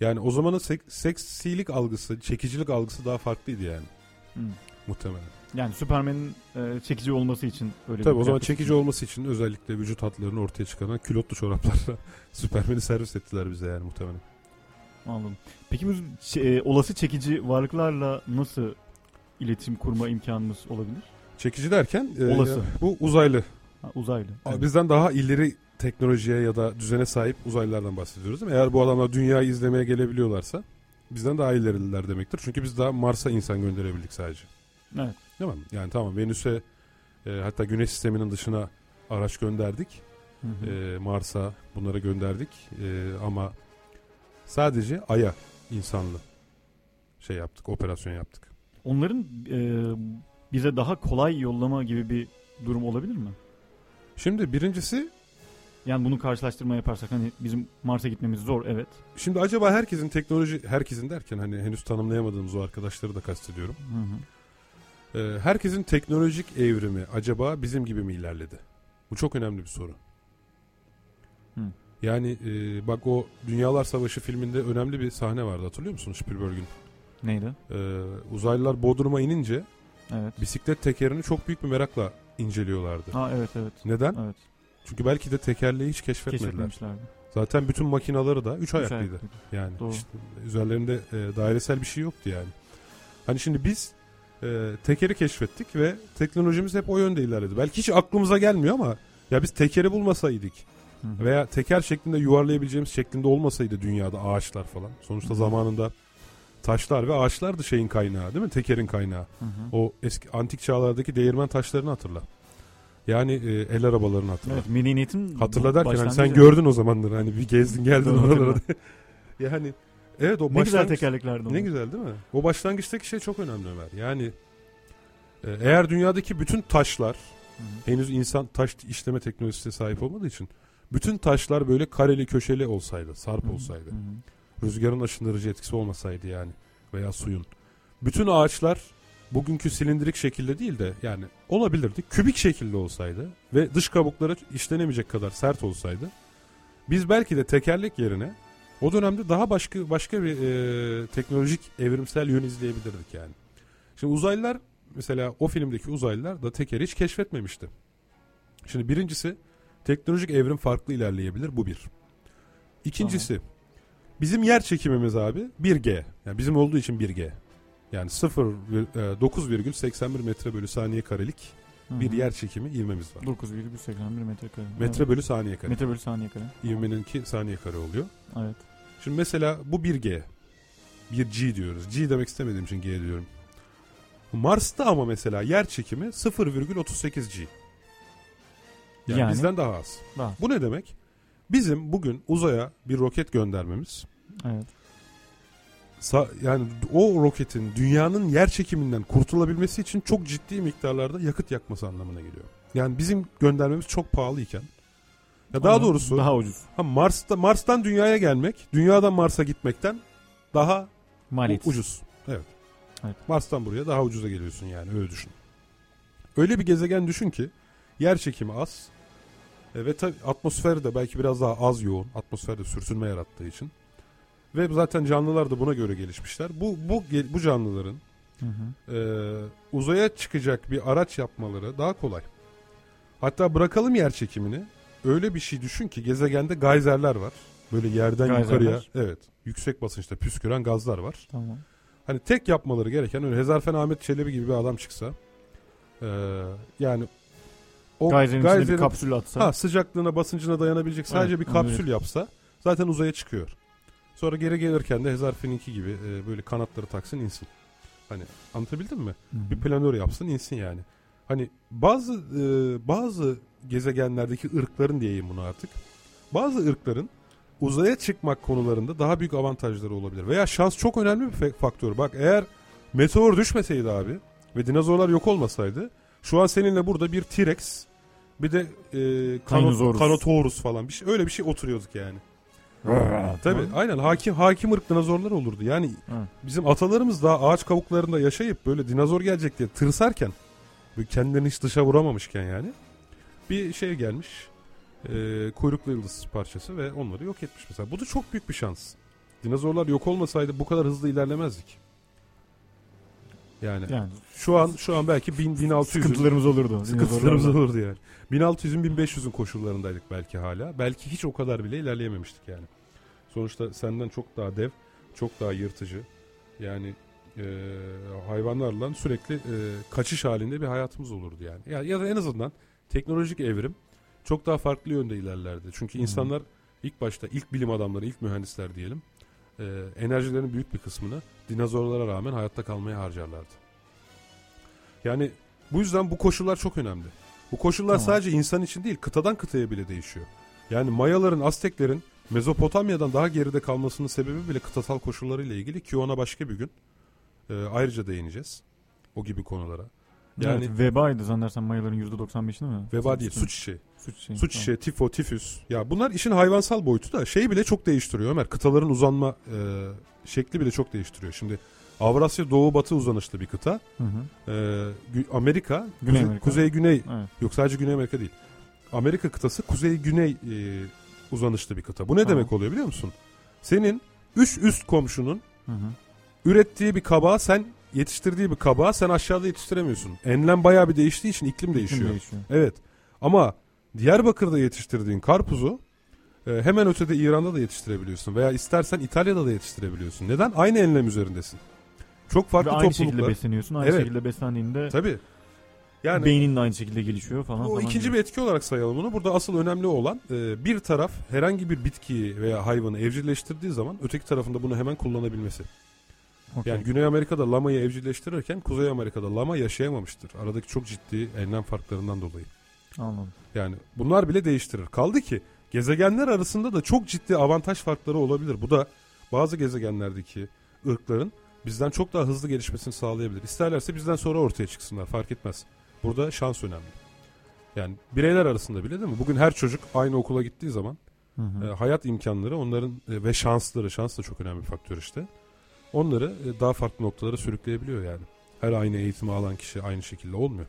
Yani o zamanın sek- seksilik algısı, çekicilik algısı daha farklıydı yani. Hı. Muhtemelen. Yani Superman'in e, çekici olması için öyle Tabii bir o zaman çekici seçilmiş. olması için özellikle vücut hatlarını ortaya çıkaran külotlu çoraplarla Süpermen'i servis ettiler bize yani muhtemelen. Anladım. Peki bu e, olası çekici varlıklarla nasıl iletişim kurma imkanımız olabilir? Çekici derken e, Olası. bu uzaylı. Ha, uzaylı. Evet. Bizden daha ileri teknolojiye ya da düzene sahip uzaylılardan bahsediyoruz değil mi? Eğer bu adamlar dünyayı izlemeye gelebiliyorlarsa bizden daha ileriler demektir. Çünkü biz daha Mars'a insan gönderebildik sadece. Evet. Değil mi? Yani tamam Venüs'e e, hatta Güneş sisteminin dışına araç gönderdik. Hı hı. E, Mars'a bunları gönderdik. E, ama sadece Ay'a insanlı şey yaptık, operasyon yaptık. Onların e, bize daha kolay yollama gibi bir durum olabilir mi? Şimdi birincisi Yani bunu karşılaştırma yaparsak hani bizim Mars'a gitmemiz zor evet. şimdi acaba herkesin teknoloji herkesin derken hani henüz tanımlayamadığımız o arkadaşları da kastediyorum. Hı hı. Ee, herkesin teknolojik evrimi acaba bizim gibi mi ilerledi? Bu çok önemli bir soru. Hı. Yani e, bak o Dünyalar Savaşı filminde önemli bir sahne vardı hatırlıyor musun Spielberg'ün? Neydi? Ee, uzaylılar Bodrum'a inince Evet. bisiklet tekerini çok büyük bir merakla inceliyorlardı. Ha evet evet. Neden? Evet. Çünkü belki de tekerleği hiç keşfetmediler. Zaten bütün makinaları da üç ayaklıydı. ayaklıydı. Yani Doğru. işte üzerlerinde e, dairesel bir şey yoktu yani. Hani şimdi biz e, tekeri keşfettik ve teknolojimiz hep o yönde ilerledi. Belki hiç aklımıza gelmiyor ama ya biz tekeri bulmasaydık Hı hı. veya teker şeklinde yuvarlayabileceğimiz şeklinde olmasaydı dünyada ağaçlar falan. Sonuçta Hı. zamanında taşlar ve ağaçlardı şeyin kaynağı değil mi? Tekerin kaynağı. Hı hı. O eski antik çağlardaki değirmen taşlarını hatırla. Yani e, el arabalarını hatırla. Evet medeniyetin Hatırla derken hani sen gördün o zamanları hani bir gezdin geldin oralara. yani evet o Ne güzel başlangıç- tekerleklerdi onlar. ne güzel değil mi? O başlangıçtaki şey çok önemli Ömer. Yani Ee, eğer dünyadaki bütün taşlar henüz insan taş işleme teknolojisine sahip olmadığı için bütün taşlar böyle kareli köşeli olsaydı, sarp olsaydı, rüzgarın aşındırıcı etkisi olmasaydı yani veya suyun. Bütün ağaçlar bugünkü silindirik şekilde değil de yani olabilirdi. Kübik şekilde olsaydı ve dış kabukları işlenemeyecek kadar sert olsaydı biz belki de tekerlek yerine o dönemde daha başka başka bir e, teknolojik evrimsel yön izleyebilirdik yani. Şimdi uzaylılar mesela o filmdeki uzaylılar da tekeri hiç keşfetmemişti. Şimdi birincisi teknolojik evrim farklı ilerleyebilir bu bir. İkincisi bizim yer çekimimiz abi 1G. Yani bizim olduğu için 1G. Yani 0 e, 9,81 metre bölü saniye karelik bir yer çekimi ivmemiz var. 9,81 metre kare. Metre bölü saniye Evet. kare. Metre bölü saniye kare. İvmeninki saniye kare oluyor. Evet. Şimdi mesela bu 1G. 1G diyoruz. G demek istemediğim için G diyorum. Mars'ta ama mesela yer çekimi 0,38 G. Yani, Yani? bizden daha az. Daha. Bu ne demek? Bizim bugün uzaya bir roket göndermemiz Evet. Sa- yani o roketin dünyanın yer çekiminden kurtulabilmesi için çok ciddi miktarlarda yakıt yakması anlamına geliyor. Yani bizim göndermemiz çok pahalıyken ya daha Ama doğrusu daha ucuz. ha Mars'ta Mars'tan dünyaya gelmek, dünyadan Mars'a gitmekten daha Maliyet. Ucuz. Evet. Evet. Mars'tan buraya daha ucuza geliyorsun yani öyle düşün. Öyle bir gezegen düşün ki yer çekimi az e, ve tabii atmosferi de belki biraz daha az yoğun. Atmosferde sürtünme yarattığı için. Ve zaten canlılar da buna göre gelişmişler. Bu bu bu canlıların Hı hı. e, uzaya çıkacak bir araç yapmaları daha kolay. Hatta bırakalım yer çekimini. Öyle bir şey düşün ki gezegende gayzerler var. Böyle yerden Gayzerler. yukarıya evet yüksek basınçta püsküren gazlar var. Tamam. Hani tek yapmaları gereken öyle Hezarfen Ahmet Çelebi gibi bir adam çıksa e, yani o Gayzerin içine bir gayzerin- kapsül atsa. ha, sıcaklığına basıncına dayanabilecek sadece Evet, bir kapsül anladım. yapsa zaten uzaya çıkıyor. Sonra geri gelirken de Hezarfen'inki gibi e, böyle kanatları taksın insin. Hani anlatabildim mi? Hı hı. Bir planör yapsın insin yani. Hani bazı e, bazı gezegenlerdeki ırkların diyeyim bunu artık. Bazı ırkların uzaya çıkmak konularında daha büyük avantajları olabilir. Veya şans çok önemli bir faktör. Bak eğer meteor düşmeseydi abi ve dinozorlar yok olmasaydı şu an seninle burada bir T-Rex bir de e. Kanotaurus falan bir şey öyle bir şey oturuyorduk yani. Tabii aynen hakim hakim ırk dinozorlar olurdu. Yani Evet. bizim atalarımız daha ağaç kavuklarında yaşayıp böyle dinozor gelecek diye tırsarken kendilerini hiç dışa vuramamışken yani bir şey gelmiş e, kuyruklu yıldız parçası ve onları yok etmiş mesela. Bu da çok büyük bir şans. Dinozorlar yok olmasaydı bu kadar hızlı ilerlemezdik. Yani Yani şu an şu an belki 1000 1600'ün sıkıntılarımız olurdu. sıkıntılarımız olurdu yani. 1600'ün 1500'ün koşullarındaydık belki hala. Belki hiç o kadar bile ilerleyememiştik yani. Sonuçta senden çok daha dev, çok daha yırtıcı. Yani e, hayvanlarla sürekli e, kaçış halinde bir hayatımız olurdu yani. Ya, ya da en azından teknolojik evrim çok daha farklı yönde ilerlerdi. Çünkü insanlar ilk başta ilk bilim adamları, ilk mühendisler diyelim. E, enerjilerinin büyük bir kısmını dinozorlara rağmen hayatta kalmaya harcarlardı. Yani bu yüzden bu koşullar çok önemli. Bu koşullar Tamam. sadece insan için değil, kıtadan kıtaya bile değişiyor. Yani Mayaların, Azteklerin Mezopotamya'dan daha geride kalmasının sebebi bile kıtasal koşullarıyla ilgili ki ona başka bir gün e, ayrıca değineceğiz. O gibi konulara. Yani evet, vebaydı zannedersem Mayaların %95'ini mi? veba değil, su çiçeği. Su çiçeği. Su çiçeği, tifo, tifüs. Ya bunlar işin hayvansal boyutu da şeyi bile çok değiştiriyor Ömer. Kıtaların uzanma e, şekli bile çok değiştiriyor. Şimdi Avrasya doğu batı uzanışlı bir kıta. Hı hı. E, Amerika, Güney kuzey, Amerika. kuzey güney Evet. Yok sadece Güney Amerika değil. Amerika kıtası kuzey-güney e, uzanışlı bir kıta. Bu ne Tamam. demek oluyor biliyor musun? Senin üç üst komşunun Hı hı. ürettiği bir kabağı sen yetiştirdiği bir kabağı sen aşağıda yetiştiremiyorsun. Enlem bayağı bir değiştiği için iklim değişiyor. İklim değişiyor. Evet. Ama Diyarbakır'da yetiştirdiğin karpuzu e, hemen ötede İran'da da yetiştirebiliyorsun veya istersen İtalya'da da yetiştirebiliyorsun. Neden? Aynı enlem üzerindesin. Çok farklı Ve aynı şekilde topluluklar. besleniyorsun. Aynı Evet. şekilde beslendiğinde Tabii. Yani beynin de aynı şekilde gelişiyor falan. Bu falan ikinci gibi. bir etki olarak sayalım bunu. Burada asıl önemli olan e, bir taraf herhangi bir bitkiyi veya hayvanı evcilleştirdiği zaman öteki tarafında bunu hemen kullanabilmesi. Okey. Yani Güney Amerika'da lamayı evcilleştirirken Kuzey Amerika'da lama yaşayamamıştır. Aradaki çok ciddi enlem farklarından dolayı. Anladım. Yani bunlar bile değiştirir. Kaldı ki gezegenler arasında da çok ciddi avantaj farkları olabilir. Bu da bazı gezegenlerdeki ırkların bizden çok daha hızlı gelişmesini sağlayabilir. İsterlerse bizden sonra ortaya çıksınlar fark etmez. Burada şans önemli. Yani bireyler arasında bile değil mi? Bugün her çocuk aynı okula gittiği zaman Hı hı. e, hayat imkanları onların e, ve şansları, şans da çok önemli bir faktör işte. Onları e, daha farklı noktalara sürükleyebiliyor yani. Her aynı eğitimi alan kişi aynı şekilde olmuyor.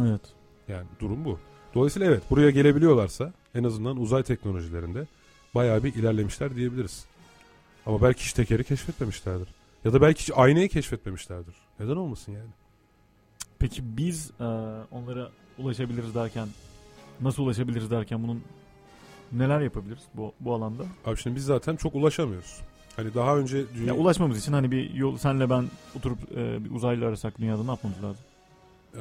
Evet. Yani durum bu. Dolayısıyla evet buraya gelebiliyorlarsa en azından uzay teknolojilerinde bayağı bir ilerlemişler diyebiliriz. Ama belki hiç tekeri keşfetmemişlerdir. Ya da belki hiç aynayı keşfetmemişlerdir. Neden olmasın yani? Peki biz e, onlara ulaşabiliriz derken nasıl ulaşabiliriz derken bunun neler yapabiliriz bu bu alanda? Abi şimdi biz zaten çok ulaşamıyoruz. Hani daha önce dünya... Ya ulaşmamız için hani bir yol senle ben oturup e, bir uzaylı arasak dünyada ne yapmamız lazım? Ee,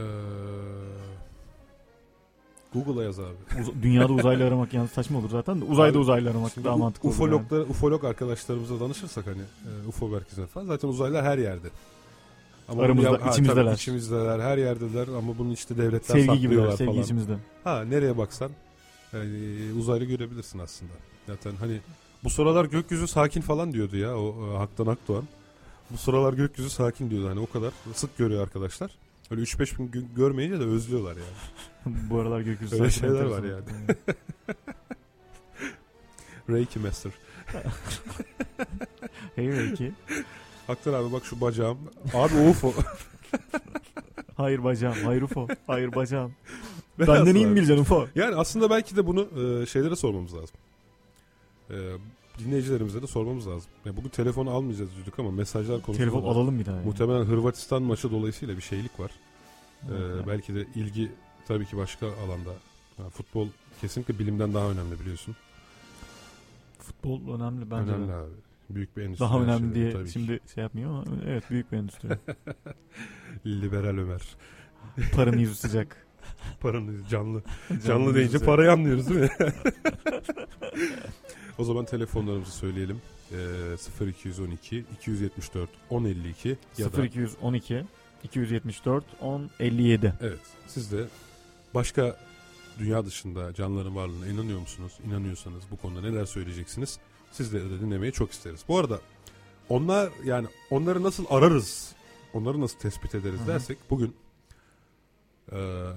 Google'a yaz abi. Uz- dünyada uzaylı aramak yani saçma olur zaten de uzayda Abi, uzaylı aramak daha mantıklı olur. ufologlar, ufolog arkadaşlarımıza danışırsak hani e, UFO merkezine falan zaten uzaylılar her yerde. Ama Aramızda, yap- ha, içimizdeler. tabii içimizdeler, her yerdeler ama bunun işte devletler yani. Sevgi gibi sevgi falan. içimizde. Ha nereye baksan yani uzaylı görebilirsin aslında. Zaten hani bu sıralar gökyüzü sakin falan diyordu ya o e, Haktan Akdoğan. Bu sıralar gökyüzü sakin diyordu hani o kadar sık görüyor arkadaşlar. Öyle 3-5 gün gö- görmeyince de özlüyorlar yani. bu aralar gökyüzü Öyle sakin, şeyler var enteresan. Reiki Master. hey Reiki. Haktan abi bak şu bacağım. Abi UFO. Hayır bacağım. Hayır UFO. Hayır bacağım. Benden iyi mi bileceksin UFO? Yani aslında belki de bunu e, şeylere sormamız lazım. E, dinleyicilerimize de sormamız lazım. Ya bugün telefonu almayacağız dedik ama mesajlar konusunda Telefon alalım bir daha. yani. muhtemelen Hırvatistan maçı dolayısıyla bir şeylik var. E, Evet. belki de ilgi tabii ki başka alanda. Yani futbol kesinlikle bilimden daha önemli biliyorsun. Futbol önemli bence önemli de. abi. Büyük bir endüstri. Daha önemli diye tabii ki. şimdi şey yapmıyor ama evet büyük bir endüstri. Liberal Ömer. Paranın yüzü sıcak. Paranın canlı. Canlı deyince parayı anlıyoruz değil mi? o zaman telefonlarımızı söyleyelim. Ee, 0212 274 1052 ya da 0212 274 10 57. evet siz de başka dünya dışında canlıların varlığına inanıyor musunuz? İnanıyorsanız bu konuda neler söyleyeceksiniz? Sizleri de dinlemeyi çok isteriz. Bu arada onlar yani onları nasıl ararız? Onları nasıl tespit ederiz Hı hı. dersek bugün e,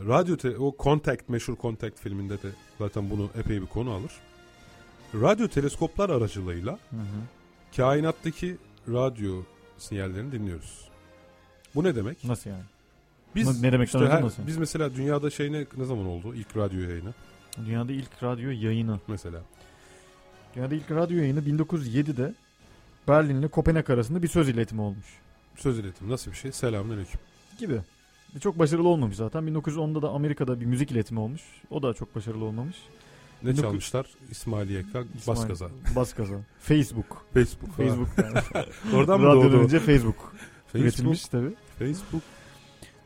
radyo te- o Contact meşhur Contact filminde de zaten bunu epey bir konu alır. Radyo teleskoplar aracılığıyla Hı hı. kainattaki radyo sinyallerini dinliyoruz. Bu ne demek? Nasıl yani? Biz ne demek işte her- nasıl? biz mesela dünyada şey ne, ne zaman oldu? İlk radyo yayını Dünyada ilk radyo yayını. mesela. Dünyada ilk radyo yayını 1907'de Berlin ile Kopenhag arasında bir söz iletimi olmuş. Söz iletimi nasıl bir şey? Selamünaleyküm. Gibi. Çok başarılı olmamış zaten. 1910'da da Amerika'da bir müzik iletimi olmuş. O da çok başarılı olmamış. Ne 19 çalmışlar? İsmail bas İsmail- gaza. Bas gaza. Facebook. Facebook. Facebook yani. Oradan mı doğdu? önce Facebook. Facebook. Üretilmiş tabii. Facebook.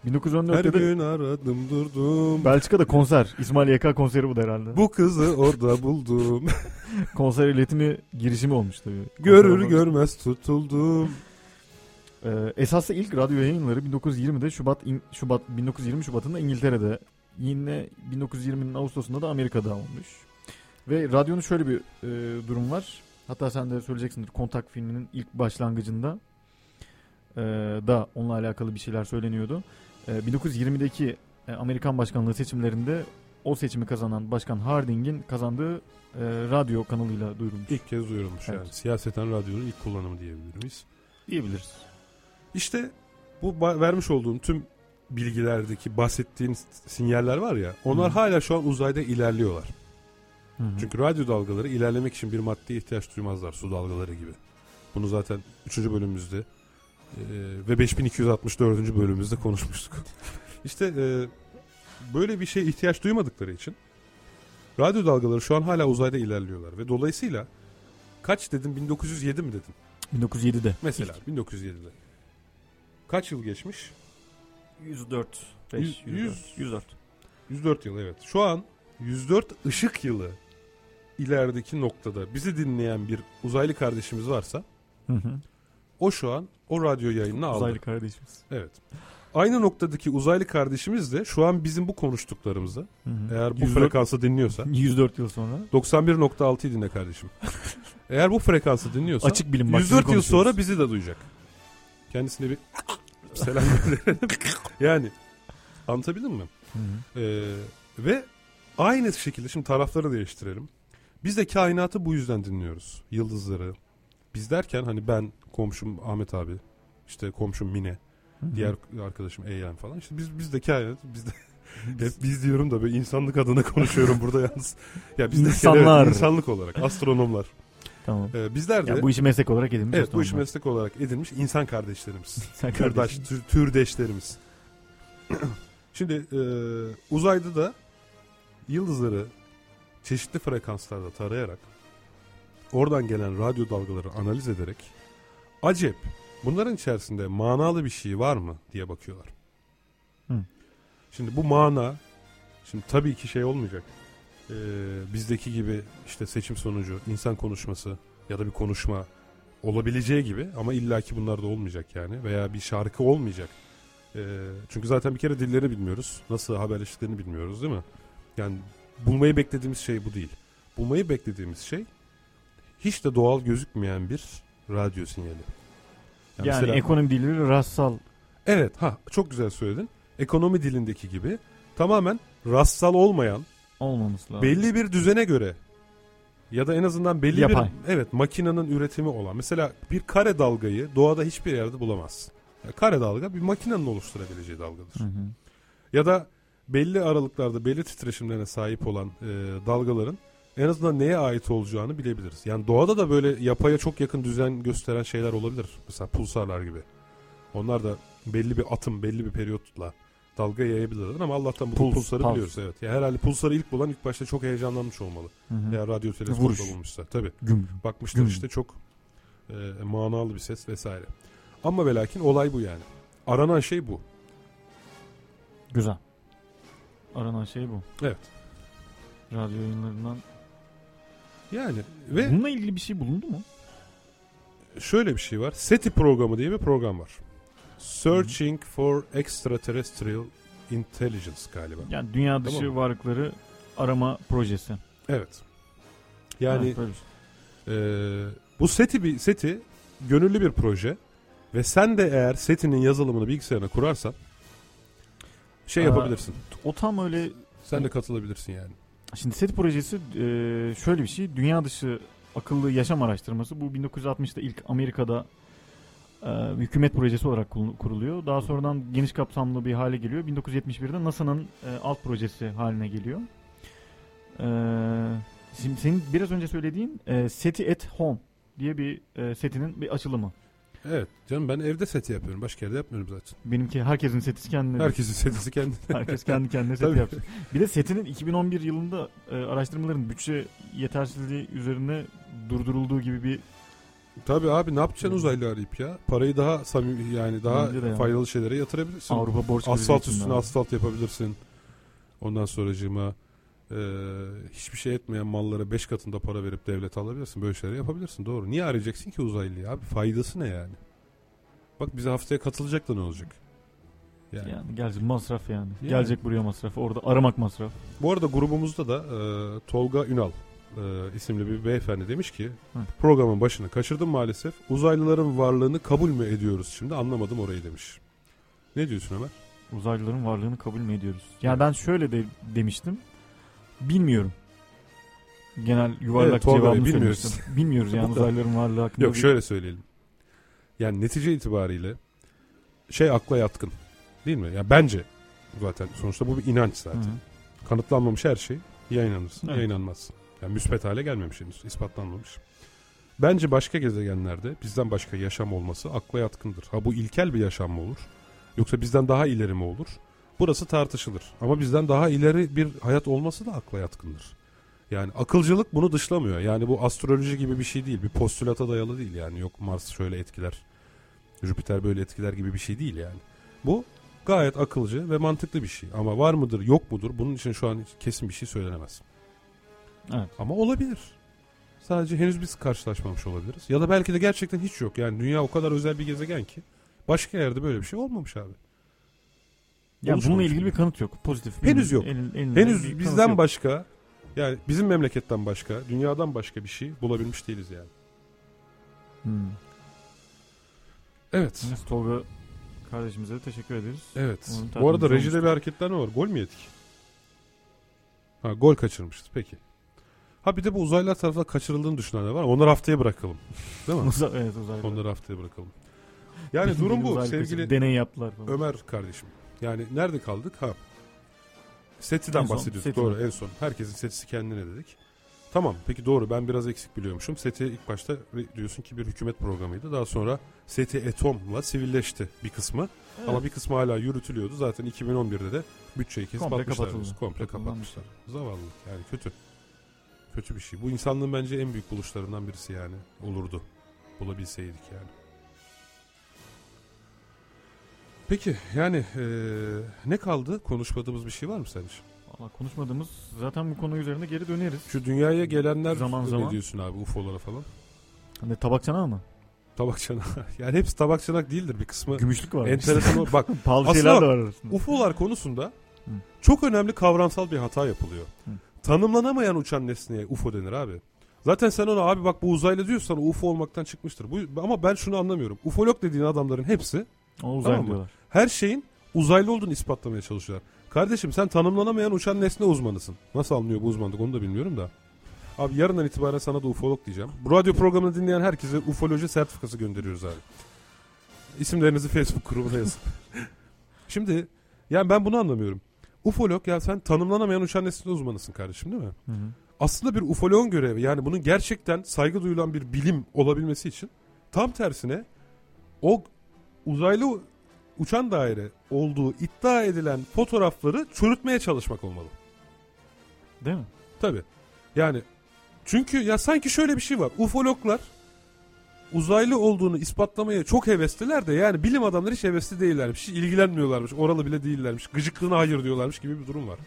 Her 1914'te de gün aradım durdum. Belçika'da konser. İsmail YK konseri bu da herhalde. Bu kızı orada buldum. konser iletimi girişimi olmuş tabii. Görür Konser görmez tutuldum. Ee, esaslı ilk radyo yayınları 1920'de Şubat in- Şubat 1920 Şubat'ında İngiltere'de yine 1920'nin Ağustos'unda da Amerika'da olmuş. Ve radyonun şöyle bir e, durum var. Hatta sen de söyleyeceksindir. Kontak filminin ilk başlangıcında e, da onunla alakalı bir şeyler söyleniyordu. E, 1920'deki e, Amerikan başkanlığı seçimlerinde o seçimi kazanan Başkan Harding'in kazandığı e, radyo kanalıyla duyurulmuş İlk kez duyurulmuş Evet. yani. Siyaseten radyonun ilk kullanımı diyebilir miyiz? diyebiliriz. İşte bu vermiş olduğum tüm bilgilerdeki bahsettiğin s- sinyaller var ya onlar Hı. hala şu an uzayda ilerliyorlar. Hı. Çünkü radyo dalgaları ilerlemek için bir maddeye ihtiyaç duymazlar su dalgaları gibi. Bunu zaten 3. bölümümüzde e, ve 5264. bölümümüzde konuşmuştuk. işte e, böyle bir şeye ihtiyaç duymadıkları için radyo dalgaları şu an hala uzayda ilerliyorlar ve dolayısıyla kaç dedim 1907 mi dedim? 1907'de. Mesela 1907'de. Kaç yıl geçmiş? 104. Yüz- 5, yüz- 104. 104 yıl evet. Şu an 104 ışık yılı ilerideki noktada bizi dinleyen bir uzaylı kardeşimiz varsa Hı hı. o şu an o radyo yayınını aldı. Uzaylı kardeşimiz. Evet. Aynı noktadaki uzaylı kardeşimiz de şu an bizim bu konuştuklarımızı Hı hı. eğer bu 104 frekansı dinliyorsa 104 yıl sonra 91.6'yı dinle kardeşim. eğer bu frekansı dinliyorsa açık bilim bak 104 sizi yıl sonra bizi de duyacak. Kendisine bir selam gönderelim. yani anlatabildim mi? Ee, ve aynı şekilde şimdi tarafları değiştirelim. Biz de kainatı bu yüzden dinliyoruz. Yıldızları. Biz derken hani ben, komşum Ahmet abi, işte komşum Mine, diğer arkadaşım Eylem falan. İşte biz biz de kainat, biz de hep biz diyorum da böyle insanlık adına konuşuyorum burada yalnız. Ya biz de İnsanlar. evet, insanlık olarak astronomlar. Tamam. Ee, bizler de Ya bu işi meslek olarak edinmiş. evet bu işi meslek olarak edinmiş insan kardeşlerimiz. Sen Türdaş, tür- türdeşlerimiz. Şimdi e, uzayda da yıldızları çeşitli frekanslarda tarayarak oradan gelen radyo dalgaları analiz ederek acep bunların içerisinde manalı bir şey var mı diye bakıyorlar. Hı. Şimdi bu mana şimdi tabii ki şey olmayacak. E, bizdeki gibi işte seçim sonucu insan konuşması ya da bir konuşma olabileceği gibi ama illaki bunlar da olmayacak yani veya bir şarkı olmayacak. Ee, çünkü zaten bir kere dillerini bilmiyoruz. Nasıl haberleştiklerini bilmiyoruz değil mi? Yani bulmayı beklediğimiz şey bu değil. Bulmayı beklediğimiz şey hiç de doğal gözükmeyen bir radyo sinyali. Yani, mesela- ekonomi dili rastsal. Evet ha çok güzel söyledin. Ekonomi dilindeki gibi tamamen rastsal olmayan olmaması lazım. belli bir düzene göre ya da en azından belli Yapay. bir evet makinenin üretimi olan mesela bir kare dalgayı doğada hiçbir yerde bulamazsın. Yani kare dalga bir makinenin oluşturabileceği dalgadır. Hı hı. Ya da belli aralıklarda belli titreşimlerine sahip olan e, dalgaların en azından neye ait olacağını bilebiliriz. Yani doğada da böyle yapaya çok yakın düzen gösteren şeyler olabilir. Mesela pulsarlar gibi. Onlar da belli bir atım, belli bir periyotla dalga yayabilirler ama Allah'tan bu Puls, pulsarı pulse. biliyoruz evet. Ya herhalde pulsarı ilk bulan ilk başta çok heyecanlanmış olmalı. Hı hı. Veya radyo teleskopla Vuruş. bulmuşsa. Tabii. Güm. Bakmışlar Güm. işte çok e, manalı bir ses vesaire. Ama ve lakin olay bu yani. Aranan şey bu. Güzel. Aranan şey bu. Evet. Radyo yayınlarından. Yani ve Bununla ilgili bir şey bulundu mu? şöyle bir şey var. SETI programı diye bir program var. Searching for Extraterrestrial Intelligence galiba. Yani dünya dışı Tamam mı? varlıkları arama projesi. Evet. Yani Evet, şey. e, bu SETI bir SETI gönüllü bir proje ve sen de eğer SETI'nin yazılımını bilgisayarına kurarsan şey Aa, yapabilirsin. o tam öyle Sen de katılabilirsin yani. Şimdi SET projesi e, şöyle bir şey. Dünya dışı akıllı yaşam araştırması. Bu 1960'da ilk Amerika'da hükümet projesi olarak kurul- kuruluyor. Daha sonradan geniş kapsamlı bir hale geliyor. 1971'de NASA'nın e, alt projesi haline geliyor. E, şimdi senin biraz önce söylediğin e, SETI at Home diye bir e, SETI'nin bir açılımı. Evet canım ben evde seti yapıyorum. Başka yerde yapmıyorum zaten. Benimki herkesin SETI'si kendine. Herkesin setisi kendine. Herkes kendi kendine set yapsın. Bir de setinin 2011 yılında e, araştırmaların bütçe yetersizliği üzerine durdurulduğu gibi bir Tabii abi ne yapacaksın uzaylı arayıp ya? Parayı daha samimi yani daha Bence de faydalı şeylere yatırabilirsin. Avrupa borç asfalt üstüne abi. asfalt yapabilirsin. Ondan sonracığıma e, hiçbir şey etmeyen mallara 5 katında para verip devlete alabilirsin. Böyle şeyler yapabilirsin doğru. Niye arayacaksın ki uzaylıyı abi? Faydası ne yani? Bak bize haftaya katılacak da ne olacak? Yani. Yani gelecek masraf yani. Yani. Gelecek buraya masraf. Orada aramak masraf. Bu arada grubumuzda da e, Tolga Ünal e, isimli bir beyefendi demiş ki Hı. programın başını kaçırdım maalesef. Uzaylıların varlığını kabul mü ediyoruz şimdi anlamadım orayı demiş. Ne diyorsun Ömer? Uzaylıların varlığını kabul mü ediyoruz? Yani ben şöyle de demiştim. Bilmiyorum. Genel yuvarlak Evet, cevabını bilmiyoruz. söylemiştim. Bilmiyoruz yani uzaylıların varlığı hakkında. Yok bir- şöyle söyleyelim. Yani netice itibariyle şey akla yatkın değil mi? Ya bence zaten sonuçta bu bir inanç zaten. hı. Kanıtlanmamış her şey ya inanırsın ya Evet. inanmazsın. Yani müspet hale gelmemiş henüz ispatlanmamış. Bence başka gezegenlerde bizden başka yaşam olması akla yatkındır. Ha bu ilkel bir yaşam mı olur? Yoksa bizden daha ileri mi olur? Burası tartışılır. Ama bizden daha ileri bir hayat olması da akla yatkındır. Yani akılcılık bunu dışlamıyor. Yani bu astroloji gibi bir şey değil. Bir postülata dayalı değil yani. Yok Mars şöyle etkiler. Jüpiter böyle etkiler gibi bir şey değil yani. Bu gayet akılcı ve mantıklı bir şey. Ama var mıdır yok mudur bunun için şu an kesin bir şey söylenemez. Evet. Ama olabilir. Sadece henüz biz karşılaşmamış olabiliriz. Ya da belki de gerçekten hiç yok. Yani dünya o kadar özel bir gezegen ki başka yerde böyle bir şey olmamış abi. Yani Oluşmamış bununla ilgili bile. bir kanıt yok. Pozitif. Henüz yok. Elin- bir Henüz bizden yok. başka yani bizim memleketten başka, dünyadan başka bir şey bulabilmiş değiliz yani. Hmm. Evet. Yunus Tolga kardeşimize de teşekkür ederiz. Evet. Onun Bu arada rejide bir hareketler mi var? Gol mü yedik? Ha gol kaçırmışız. Peki. Ha bir de bu uzaylılar tarafından kaçırıldığını düşünenler var. Onları haftaya bırakalım. Değil mi? Uza- evet uzaylı. Onları haftaya bırakalım. Yani durum bu sevgili Deney yaptılar falan. Ömer kardeşim. Yani nerede kaldık? Ha. Seti'den En son, bahsediyoruz. Seti doğru en son. Herkesin setisi kendine dedik. Tamam peki doğru ben biraz eksik biliyormuşum. SETI ilk başta diyorsun ki bir hükümet programıydı. Daha sonra SETI Etom'la sivilleşti bir kısmı. Evet. Ama bir kısmı hala yürütülüyordu. Zaten 2011'de de bütçeyi kesip Komple atmışlar. Komple kapatmışlar. Zavallılık yani kötü. Kötü bir şey. Bu insanlığın bence en büyük buluşlarından birisi yani. Olurdu. Bulabilseydik yani. Peki yani eee, ne kaldı? Konuşmadığımız bir şey var mı sence? Valla konuşmadığımız zaten bu konu üzerinde geri döneriz. Şu dünyaya gelenler Zaman ne zaman. diyorsun abi UFO'lara falan? Hani tabak çanağı mı? Tabak çanağı. yani hepsi tabak çanak değildir bir kısmı. Gümüşlük var. Enteresan o. Bak Pahalı Aslında şeyler de var arasında. UFO'lar konusunda Hı. çok önemli kavramsal bir hata yapılıyor. Hı. Tanımlanamayan uçan nesneye UFO denir abi. Zaten sen ona abi bak bu uzaylı diyorsan UFO olmaktan çıkmıştır. Bu, ama ben şunu anlamıyorum. UFOlog dediğin adamların hepsi O uzaylı Tamam diyorlar. her şeyin uzaylı olduğunu ispatlamaya çalışıyorlar. Kardeşim sen tanımlanamayan uçan nesne uzmanısın. Nasıl anlıyor bu uzmanlık onu da bilmiyorum da. Abi yarından itibaren sana da ufolog diyeceğim. Bu radyo programını dinleyen herkese ufoloji sertifikası gönderiyoruz abi. İsimlerinizi Facebook grubuna yazın. Şimdi yani ben bunu anlamıyorum. Ufolog ya sen tanımlanamayan uçan nesne uzmanısın kardeşim değil mi? Hı hı. Aslında bir ufologun görevi yani bunun gerçekten saygı duyulan bir bilim olabilmesi için tam tersine o uzaylı uçan daire olduğu iddia edilen fotoğrafları çürütmeye çalışmak olmalı. Değil mi? Tabi. Yani çünkü ya sanki şöyle bir şey var. Ufologlar uzaylı olduğunu ispatlamaya çok hevesliler de yani bilim adamları hiç hevesli değillermiş. Hiç ilgilenmiyorlarmış. Oralı bile değillermiş. Gıcıklığına hayır diyorlarmış gibi bir durum var.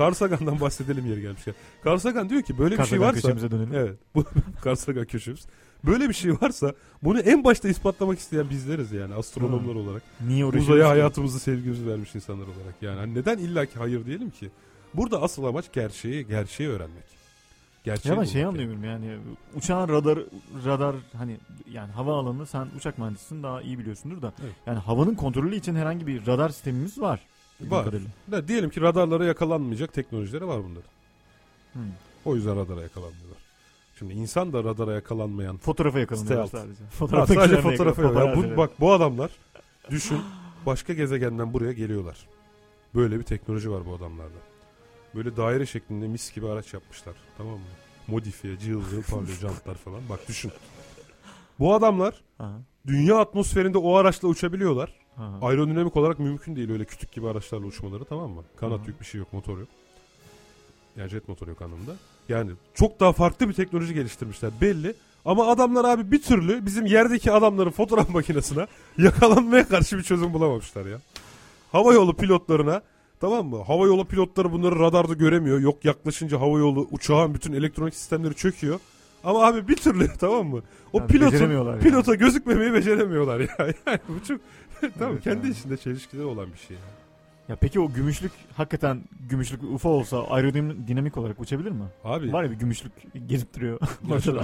Carl Sagan'dan bahsedelim yeri gelmişken. Carl Sagan diyor ki böyle bir şey varsa köşemize dönelim. Evet. Bu Carl Sagan köşemiz. Böyle bir şey varsa bunu en başta ispatlamak isteyen bizleriz yani astronomlar olarak. Niye? Uzaya hayatımızı sevgimizi vermiş insanlar olarak. Yani hani neden illaki hayır diyelim ki? Burada asıl amaç gerçeği, gerçeği öğrenmek. Gerçeği Ya ben şey yani. anlıyorum yani uçağın radar radar hani yani havaalanı sen uçak mühendisisin daha iyi biliyorsundur da Evet. yani havanın kontrolü için herhangi bir radar sistemimiz var. Var. Da diyelim ki radarlara yakalanmayacak teknolojileri var bunların. Hı. O yüzden radara yakalanmıyorlar. Şimdi insan da radara yakalanmayan Fotoğrafa yakalanıyorlar Stealth. sadece. Ha, Fotoğrafa sadece girenle fotoğrafı yakalan- yok. Ya bu, bak bu adamlar düşün başka gezegenden buraya geliyorlar. Böyle bir teknoloji var bu adamlarda. Böyle daire şeklinde mis gibi araç yapmışlar. Tamam mı? Modifiye, cığıl parlıyor jantlar falan. Bak düşün. Bu adamlar Aha, dünya atmosferinde o araçla uçabiliyorlar. aha. Aerodinamik olarak mümkün değil öyle kütük gibi araçlarla uçmaları tamam mı? Kanat Hı. yük bir şey yok, motor yok. Yani jet motoru yok anlamında. Yani çok daha farklı bir teknoloji geliştirmişler belli. Ama adamlar abi bir türlü bizim yerdeki adamların fotoğraf makinesine yakalanmaya karşı bir çözüm bulamamışlar ya. Hava yolu pilotlarına tamam mı? Hava yolu pilotları bunları radarda göremiyor. Yok yaklaşınca hava yolu uçağın bütün elektronik sistemleri çöküyor. Ama abi bir türlü tamam mı? O Yani pilotun beceremiyorlar yani. pilota gözükmemeyi beceremiyorlar ya. Yani bu çok tamam Evet kendi yani. içinde çelişkileri olan bir şey. yani. Ya peki o gümüşlük hakikaten gümüşlük UFO olsa aerodinamik olarak uçabilir mi? Abi Var ya bir gümüşlük gezip duruyor.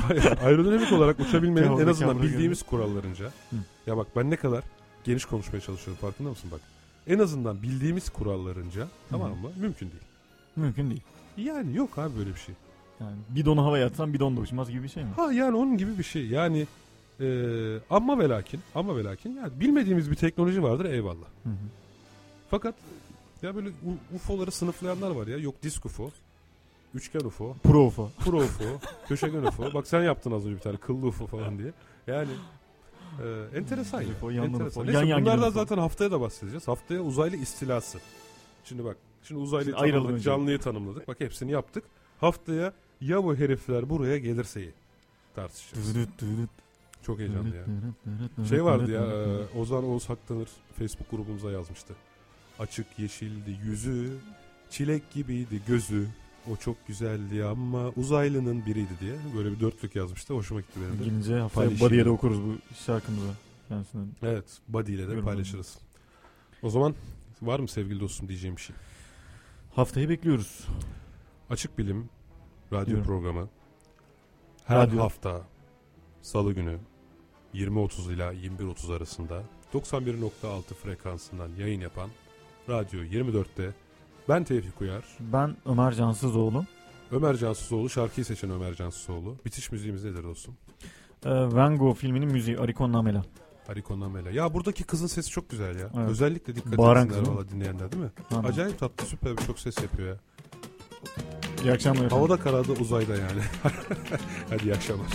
Hayır, aerodinamik olarak uçabilmenin en azından bildiğimiz kurallarınca. Hı. Ya bak ben ne kadar geniş konuşmaya çalışıyorum farkında mısın bak. En azından bildiğimiz kurallarınca tamam mı? Mümkün değil. Mümkün değil. Yani yok abi böyle bir şey. Yani bidonu havaya atsan bidon da uçmaz gibi bir şey mi? Ha yani onun gibi bir şey. Yani e, ama ve lakin ama ve lakin yani bilmediğimiz bir teknoloji vardır eyvallah. Hı hı. Fakat ya böyle U- UFO'ları sınıflayanlar var ya. Yok disk UFO, üçgen UFO, Pro UFO. Pro UFO, köşegen UFO. Bak sen yaptın az önce bir tane kıllı UFO falan diye. Yani e, enteresan ya. Yandan enteresan. UFO, Neyse, yan yan bunlardan UFO. zaten haftaya da bahsedeceğiz. Haftaya uzaylı istilası. Şimdi bak. Şimdi uzaylıyı Şimdi tanımladık, önce. canlıyı tanımladık. Bak hepsini yaptık. Haftaya ya bu herifler buraya gelirseyi tartışacağız. Çok heyecanlı ya. Şey vardı ya e, Ozan Oğuz Haktanır Facebook grubumuza yazmıştı. Açık yeşildi yüzü, çilek gibiydi gözü. O çok güzeldi ama uzaylının biriydi diye. Böyle bir dörtlük yazmıştı. Hoşuma gitti benim de. Gelince haftaya. Body'ye de okuruz bu şarkımızı. Kendisinden. Evet. Buddy ile de paylaşırız. O zaman var mı sevgili dostum diyeceğim bir şey? Haftayı bekliyoruz. Açık Bilim radyo Diyorum. programı her Radyo. hafta salı günü 20.30 ila 21.30 arasında 91.6 frekansından yayın yapan Radyo 24'te ben Tevfik Uyar, Ben Ömer Cansızoğlu. Ömer Cansızoğlu şarkıyı seçen Ömer Cansızoğlu. Bitiş müziğimiz nedir dostum? Ee, Van Gogh filminin müziği Arikon Namela. Harikon Amela. Ya buradaki kızın sesi çok güzel ya. Evet. Özellikle dikkat Bağıran etsinler valla dinleyenler değil mi? Aynen. Acayip tatlı süper bir çok ses yapıyor ya. İyi akşamlar efendim. Havada karada uzayda yani. Hadi iyi akşamlar.